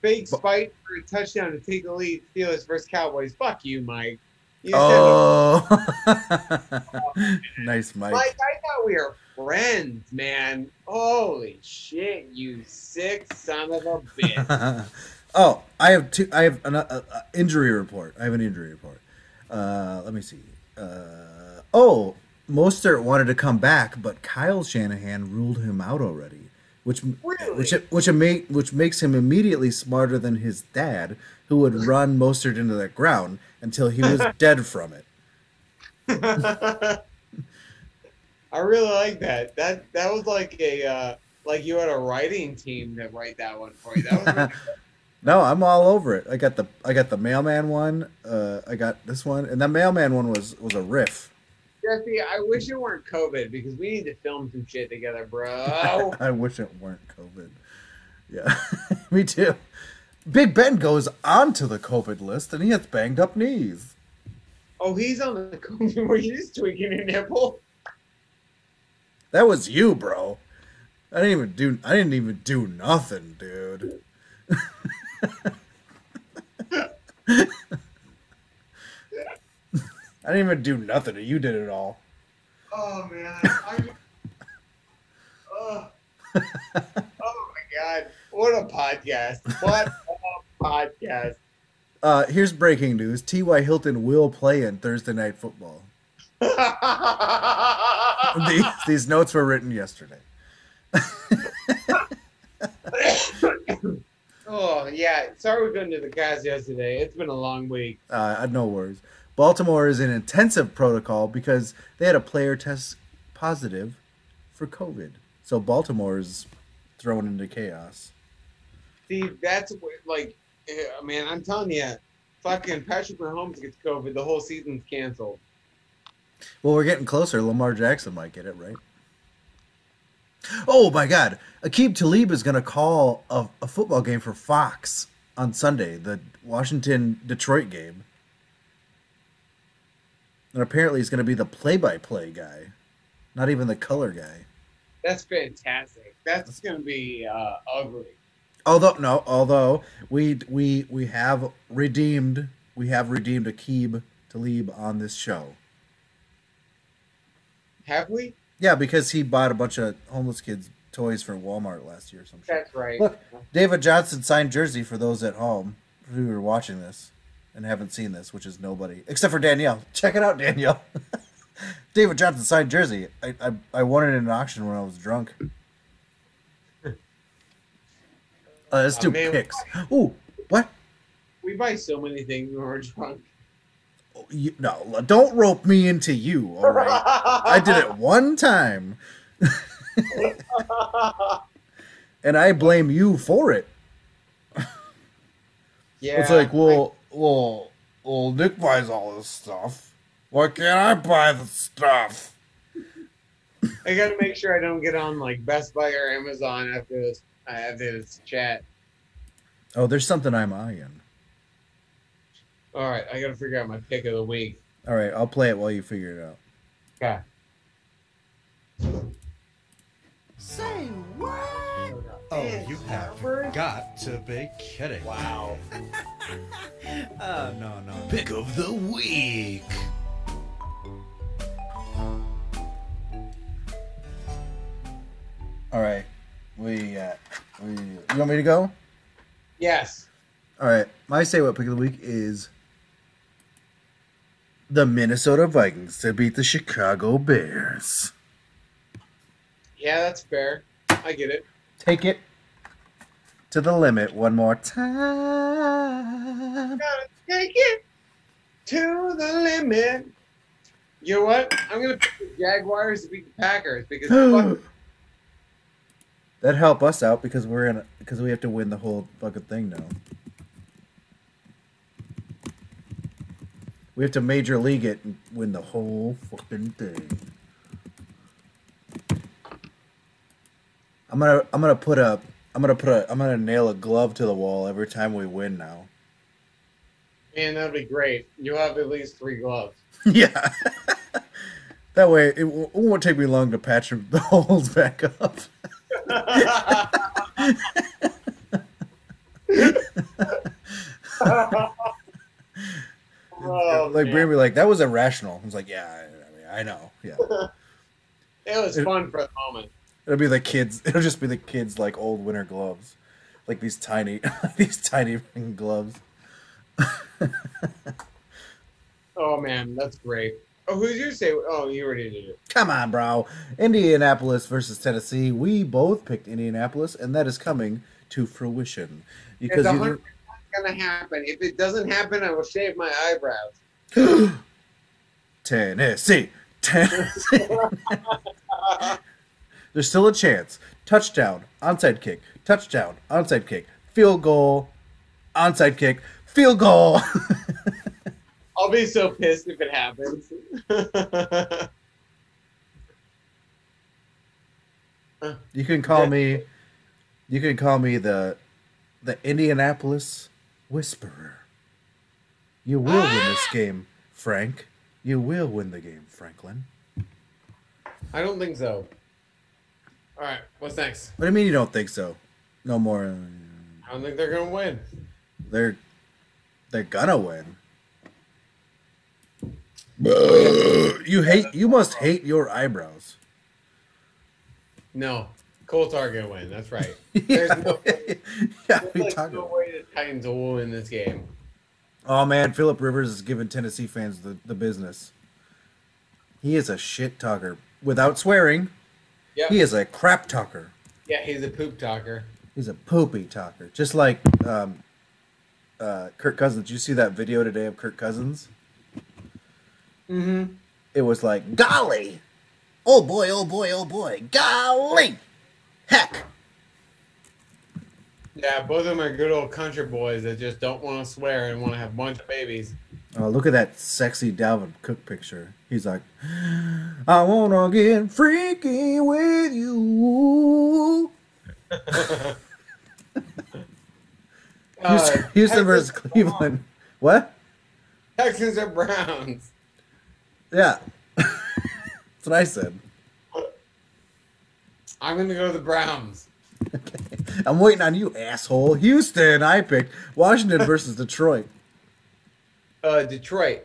Fake spike for a touchdown to take the lead. Steelers versus Cowboys. Fuck you, Mike. You Oh, nice, Mike. Mike, I thought we were friends, man. Holy shit, you sick son of a bitch. oh, I have two. I have an uh, uh, injury report. I have an injury report. Uh, let me see. Uh, oh, Mostert wanted to come back, but Kyle Shanahan ruled him out already, which Really? which which which makes him immediately smarter than his dad, who would run Mostert into the ground until he was dead from it. I really like that. That that was like a uh, like you had a writing team to write that one for you. That was really No, I'm all over it. I got the I got the mailman one. Uh, I got this one, and the mailman one was was a riff. Jesse, I wish it weren't COVID because we need to film some shit together, bro. I wish it weren't COVID. Yeah, me too. Big Ben goes onto the COVID list, and he has banged up knees. oh, he's on the COVID. Were you just tweaking your nipple? That was you, bro. I didn't even do. I didn't even do nothing, dude. I didn't even do nothing. You did it all. Oh man, I, oh. oh my god! what a podcast! What a podcast! Uh, here's breaking news: T.Y. Hilton will play in Thursday Night Football. these, these notes were written yesterday. oh yeah, sorry we couldn't do the cast yesterday. It's been a long week. Uh, no worries. Baltimore is in intensive protocol because they had a player test positive for COVID. So Baltimore is thrown into chaos. See, that's what, like, eh, man, I'm telling you, fucking Patrick Mahomes gets COVID, the whole season's canceled. Well, we're getting closer. Lamar Jackson might get it right. Oh my God, Aqib Talib is going to call a, a football game for Fox on Sunday, the Washington Detroit game. And apparently, he's going to be the play-by-play guy, not even the color guy. That's fantastic. That's going to be uh, ugly. Although no, although we we we have redeemed we have redeemed Aqib Talib on this show. Have we? Yeah, because he bought a bunch of homeless kids toys for Walmart last year or some. That's right. Look, David Johnson signed jersey for those at home who are watching this and haven't seen this, which is nobody except for Danielle. Check it out, Danielle. David Johnson signed jersey. I, I I won it in an auction when I was drunk. Uh, let's do man, picks. Ooh, what? We buy so many things when we're drunk. You, no, don't rope me into you. All right, I did it one time, and I blame you for it. Yeah. it's like, well, well, well, Nick buys all this stuff. Why can't I buy the stuff? I, I got to make sure I don't get on like Best Buy or Amazon after this. uh, After this chat. Oh, there's something I'm eyeing. All right, I got to figure out my pick of the week. All right, I'll play it while you figure it out. Okay. Say what? Oh, you have got to be kidding. Wow. oh, no, no. Pick of the week. All right, we, uh, we, you want me to go? Yes. All right, my say what pick of the week is the Minnesota Vikings to beat the Chicago Bears. Yeah, that's fair. I get it. Take it to the limit one more time. Gotta take it to the limit. You know what? I'm gonna pick the Jaguars to beat the Packers because fuck, That'd help us out because we're in because we have to win the whole fucking thing now. We have to major league it and win the whole fucking thing. I'm gonna I'm gonna put a I'm gonna put a I'm gonna nail a glove to the wall every time we win now. man, that'd be great. You'll have at least three gloves. yeah. that way it, w- it won't take me long to patch the holes back up. Oh, like man. Brady be like, that was irrational. I was like, yeah, I, I know. Yeah. It was fun for the moment. It'll be the kids. It'll just be the kids like old winter gloves, like these tiny, these tiny gloves. Oh man, that's great. Oh, who's your say? Oh, you already did it. Come on, bro. Indianapolis versus Tennessee. We both picked Indianapolis, and that is coming to fruition because It's hundred percent gonna happen. If it doesn't happen, I will shave my eyebrows. Tennessee, Tennessee. There's still a chance. Touchdown, onside kick, touchdown, onside kick, field goal, onside kick, field goal. I'll be so pissed if it happens. You can call me. You can call me the, the Indianapolis Whisperer. You will win this ah! game, Frank. You will win the game, Franklin. I don't think so. All right, what's next? What do you mean you don't think so? No more. I don't think they're gonna win. They're they're gonna win. you hate. You must hate your eyebrows. No, Colts are gonna win. That's right. There's no, yeah, there's like talked no way the Titans will win this game. Oh man, Philip Rivers is giving Tennessee fans the, the business. He is a shit talker. Without swearing, Yep. he is a crap talker. Yeah, he's a poop talker. He's a poopy talker. Just like um, uh, Kirk Cousins. Did you see that video today of Kirk Cousins? Mm-hmm. It was like, golly! Oh boy, oh boy, oh boy, golly! Heck! Yeah, both of them are good old country boys that just don't want to swear and want to have a bunch of babies. Oh, look at that sexy Dalvin Cook picture. He's like, I wanna get freaky with you. Uh, Houston, Houston Texans- versus Cleveland. What? Texans or Browns. Yeah. That's what I said. I'm gonna go to the Browns. I'm waiting on you, asshole. Houston, I picked. Washington versus Detroit. Uh, Detroit.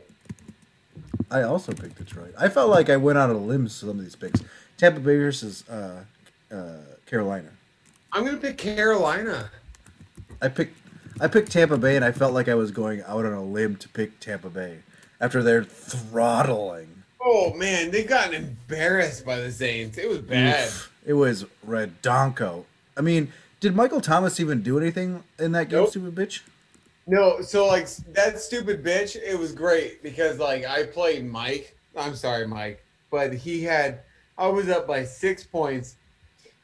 I also picked Detroit. I felt like I went out on a limb with some of these picks. Tampa Bay versus uh, uh, Carolina. I'm gonna pick Carolina. I picked I picked Tampa Bay, and I felt like I was going out on a limb to pick Tampa Bay after their throttling. Oh man, they got embarrassed by the Saints. It was bad. Oof. It was redonko. I mean, did Michael Thomas even do anything in that game, Nope. stupid bitch? No, so like that stupid bitch, it was great because like I played Mike. I'm sorry, Mike, but he had I was up by six points.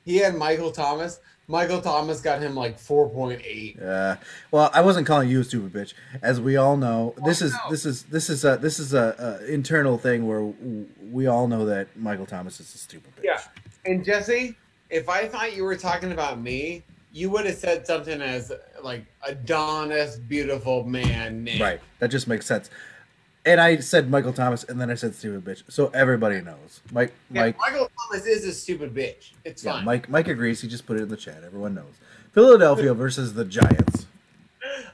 He had Michael Thomas. Michael Thomas got him like four point eight. Yeah. Well, I wasn't calling you a stupid bitch. As we all know, this is oh, no. this is this is a this is a, a internal thing where we all know that Michael Thomas is a stupid bitch. Yeah. And Jesse, if I thought you were talking about me, you would have said something as like Adonis, beautiful man name. Right. That just makes sense. And I said Michael Thomas, and then I said stupid bitch, so everybody knows. Mike, Yeah, Mike, Michael Thomas is a stupid bitch. It's yeah, fine. Mike, Mike agrees. He just put it in the chat. Everyone knows. Philadelphia versus the Giants.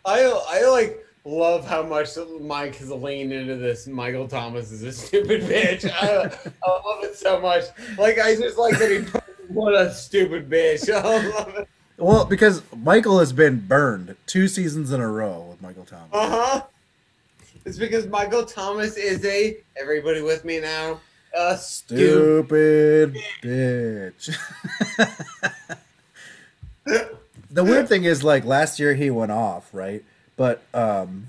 I I like love how much Mike has leaned into this. Michael Thomas is a stupid bitch. I, I love it so much. Like I just like that he put, what a stupid bitch. I love it. Well, because Michael has been burned two seasons in a row with Michael Thomas. Uh huh. It's because Michael Thomas is a everybody with me now. A stupid. Stupid bitch. the weird thing is, like last year he went off, right? But um,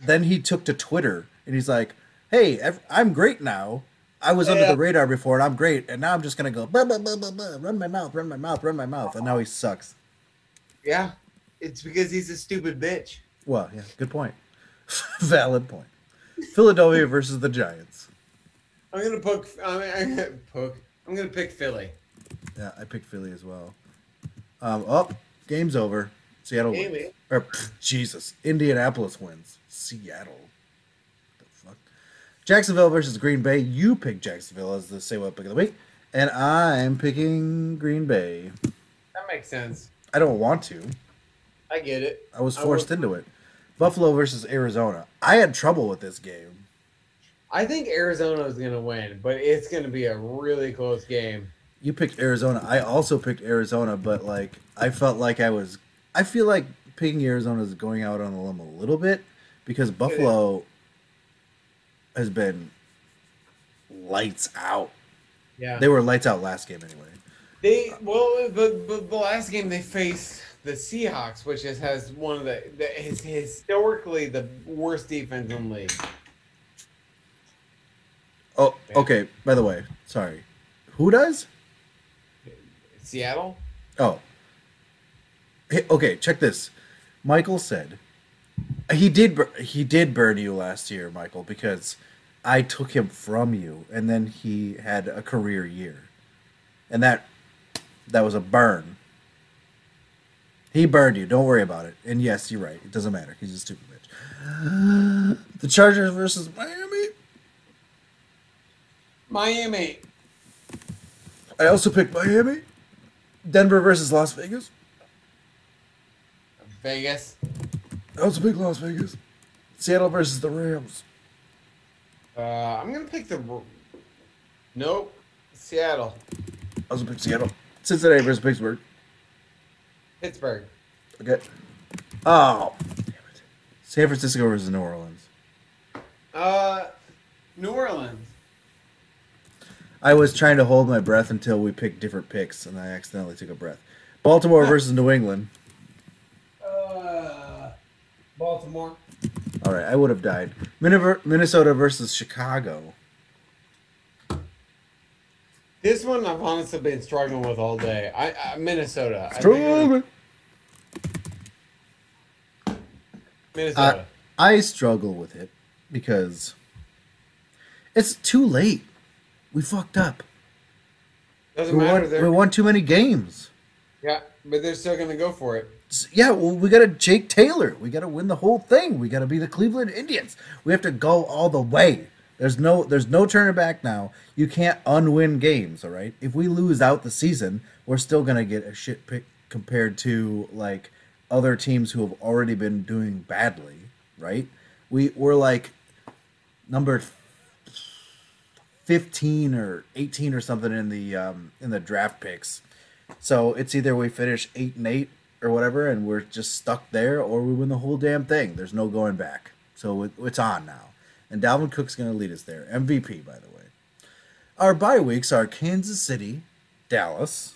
then he took to Twitter and he's like, "Hey, I'm great now. I was under Yeah. the radar before, and I'm great, and now I'm just gonna go blah, blah, blah, blah, blah, run my mouth, run my mouth, run my mouth, and now he sucks." Yeah, it's because he's a stupid bitch. Well, yeah, good point. Valid point. Philadelphia versus the Giants. I'm gonna poke. I'm, I'm gonna poke. I'm gonna pick Philly. Yeah, I picked Philly as well. Um, oh, game's over. Seattle wins. Or pff, Jesus, Indianapolis wins. Seattle. Jacksonville versus Green Bay. You pick Jacksonville as the say what pick of the week, and I'm picking Green Bay. That makes sense. I don't want to. I get it. I was forced will- into it. Buffalo versus Arizona. I had trouble with this game. I think Arizona is gonna win, but it's gonna be a really close game. You picked Arizona. I also picked Arizona, but like I felt like I was. I feel like picking Arizona is going out on a limb a little bit because Buffalo has been lights out. Yeah. They were lights out last game anyway. They well, the, the the last game they faced the Seahawks, which is, has one of the, the is historically the worst defense in the league. Oh, okay. By the way, sorry. Who does? Seattle. Oh. Hey, okay, check this. Michael said he did he did burn you last year, Michael, because I took him from you and then he had a career year. And that that was a burn. He burned you. Don't worry about it. And yes, you're right. It doesn't matter. He's a stupid bitch. The Chargers versus Miami. Miami. I also picked Miami. Denver versus Las Vegas. Vegas. I also big Las Vegas. Seattle versus the Rams. Uh, I'm gonna pick the. Nope. Seattle. I also picked Seattle. Cincinnati versus Pittsburgh. Pittsburgh. Okay. Oh, damn it. San Francisco versus New Orleans. Uh, New Orleans. I was trying to hold my breath until we picked different picks, and I accidentally took a breath. Baltimore versus New England. Baltimore. All right, I would have died. Minnesota versus Chicago. This one I've honestly been struggling with all day. I, I Minnesota. I think I'm- Minnesota. I struggle with it because it's too late. We fucked up. Doesn't We matter. won, we won too many games. yeah, but they're still gonna go for it. Yeah, well, we got to Jake Taylor. We got to win the whole thing. We got to be the Cleveland Indians. We have to go all the way. There's no there's no turning back now. You can't unwin games, all right? If we lose out the season, we're still going to get a shit pick compared to like other teams who have already been doing badly, right? We we're like number 15 or 18 or something in the um in the draft picks. So it's either we finish 8 and 8 or whatever and we're just stuck there or we win the whole damn thing. There's no going back. So it, it's on now. And Dalvin Cook's going to lead us there. MVP by the way. Our bye weeks are Kansas City, Dallas,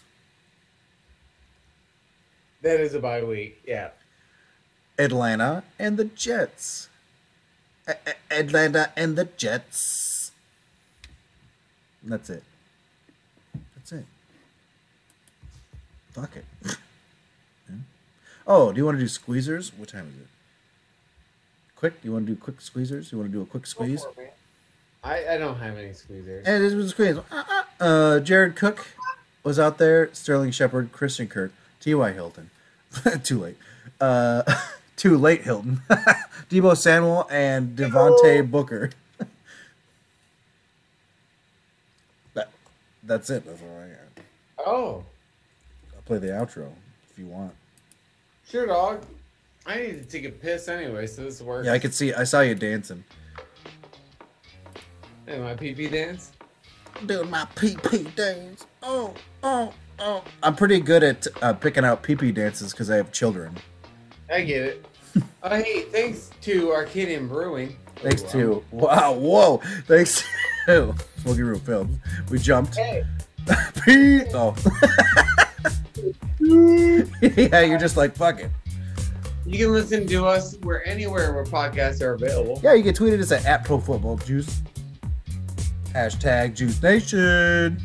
That is a bye week. Yeah. Atlanta, and the Jets. A- A- Atlanta and the Jets. And that's it. That's it. Fuck it. Oh, do you want to do squeezers? What time is it? Quick? Do you want to do quick squeezers? You want to do a quick squeeze? I, I don't have any squeezers. And it was squeeze. Uh, uh, uh, Jared Cook was out there. Sterling Shepard, Christian Kirk, T.Y. Hilton. too late. Uh, too late, Hilton. Deebo Samuel and Devontae Booker. that, that's it. That's all I got. Oh, I'll play the outro if you want. Sure, dog. I need to take a piss anyway, so this works. Yeah, I could see. I saw you dancing. Hey, my pee pee dance. Doing my PP dance. Oh, oh, oh. I'm pretty good at uh, picking out PP dances because I have children. I get it. uh, hey, thanks to Arcadian Brewing. Thanks Oh, to wow, whoa! Thanks to Smoky Room Films. We jumped. Hey, Pete. Oh. yeah, you're just like fuck it. you can listen to us where anywhere where podcasts are available. Yeah, you can tweet at us at, at Pro Football Juice. Hashtag Juice Nation.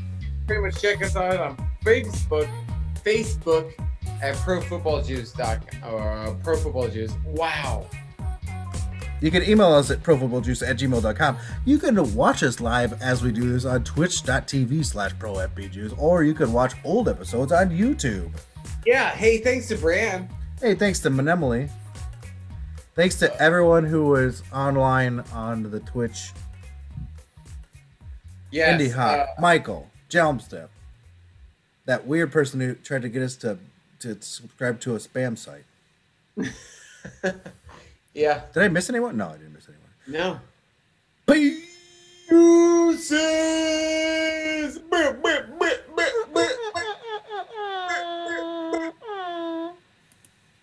Pretty much check us out on Facebook, Facebook at Pro Football Juice or uh, Pro Football Juice. Wow. You can email us at profootballjuice at gmail.com. You can watch us live as we do this on twitch.tv slash profbjuice, or you can watch old episodes on YouTube. Yeah. Hey, thanks to Brian. Hey, thanks to Manemily. Thanks to everyone who was online on the Twitch. Yeah. Indy Hop, uh, Michael, Jelmstep, that weird person who tried to get us to to subscribe to a spam site. yeah. Did I miss anyone? No, I didn't miss anyone. No. Pieces. 嗯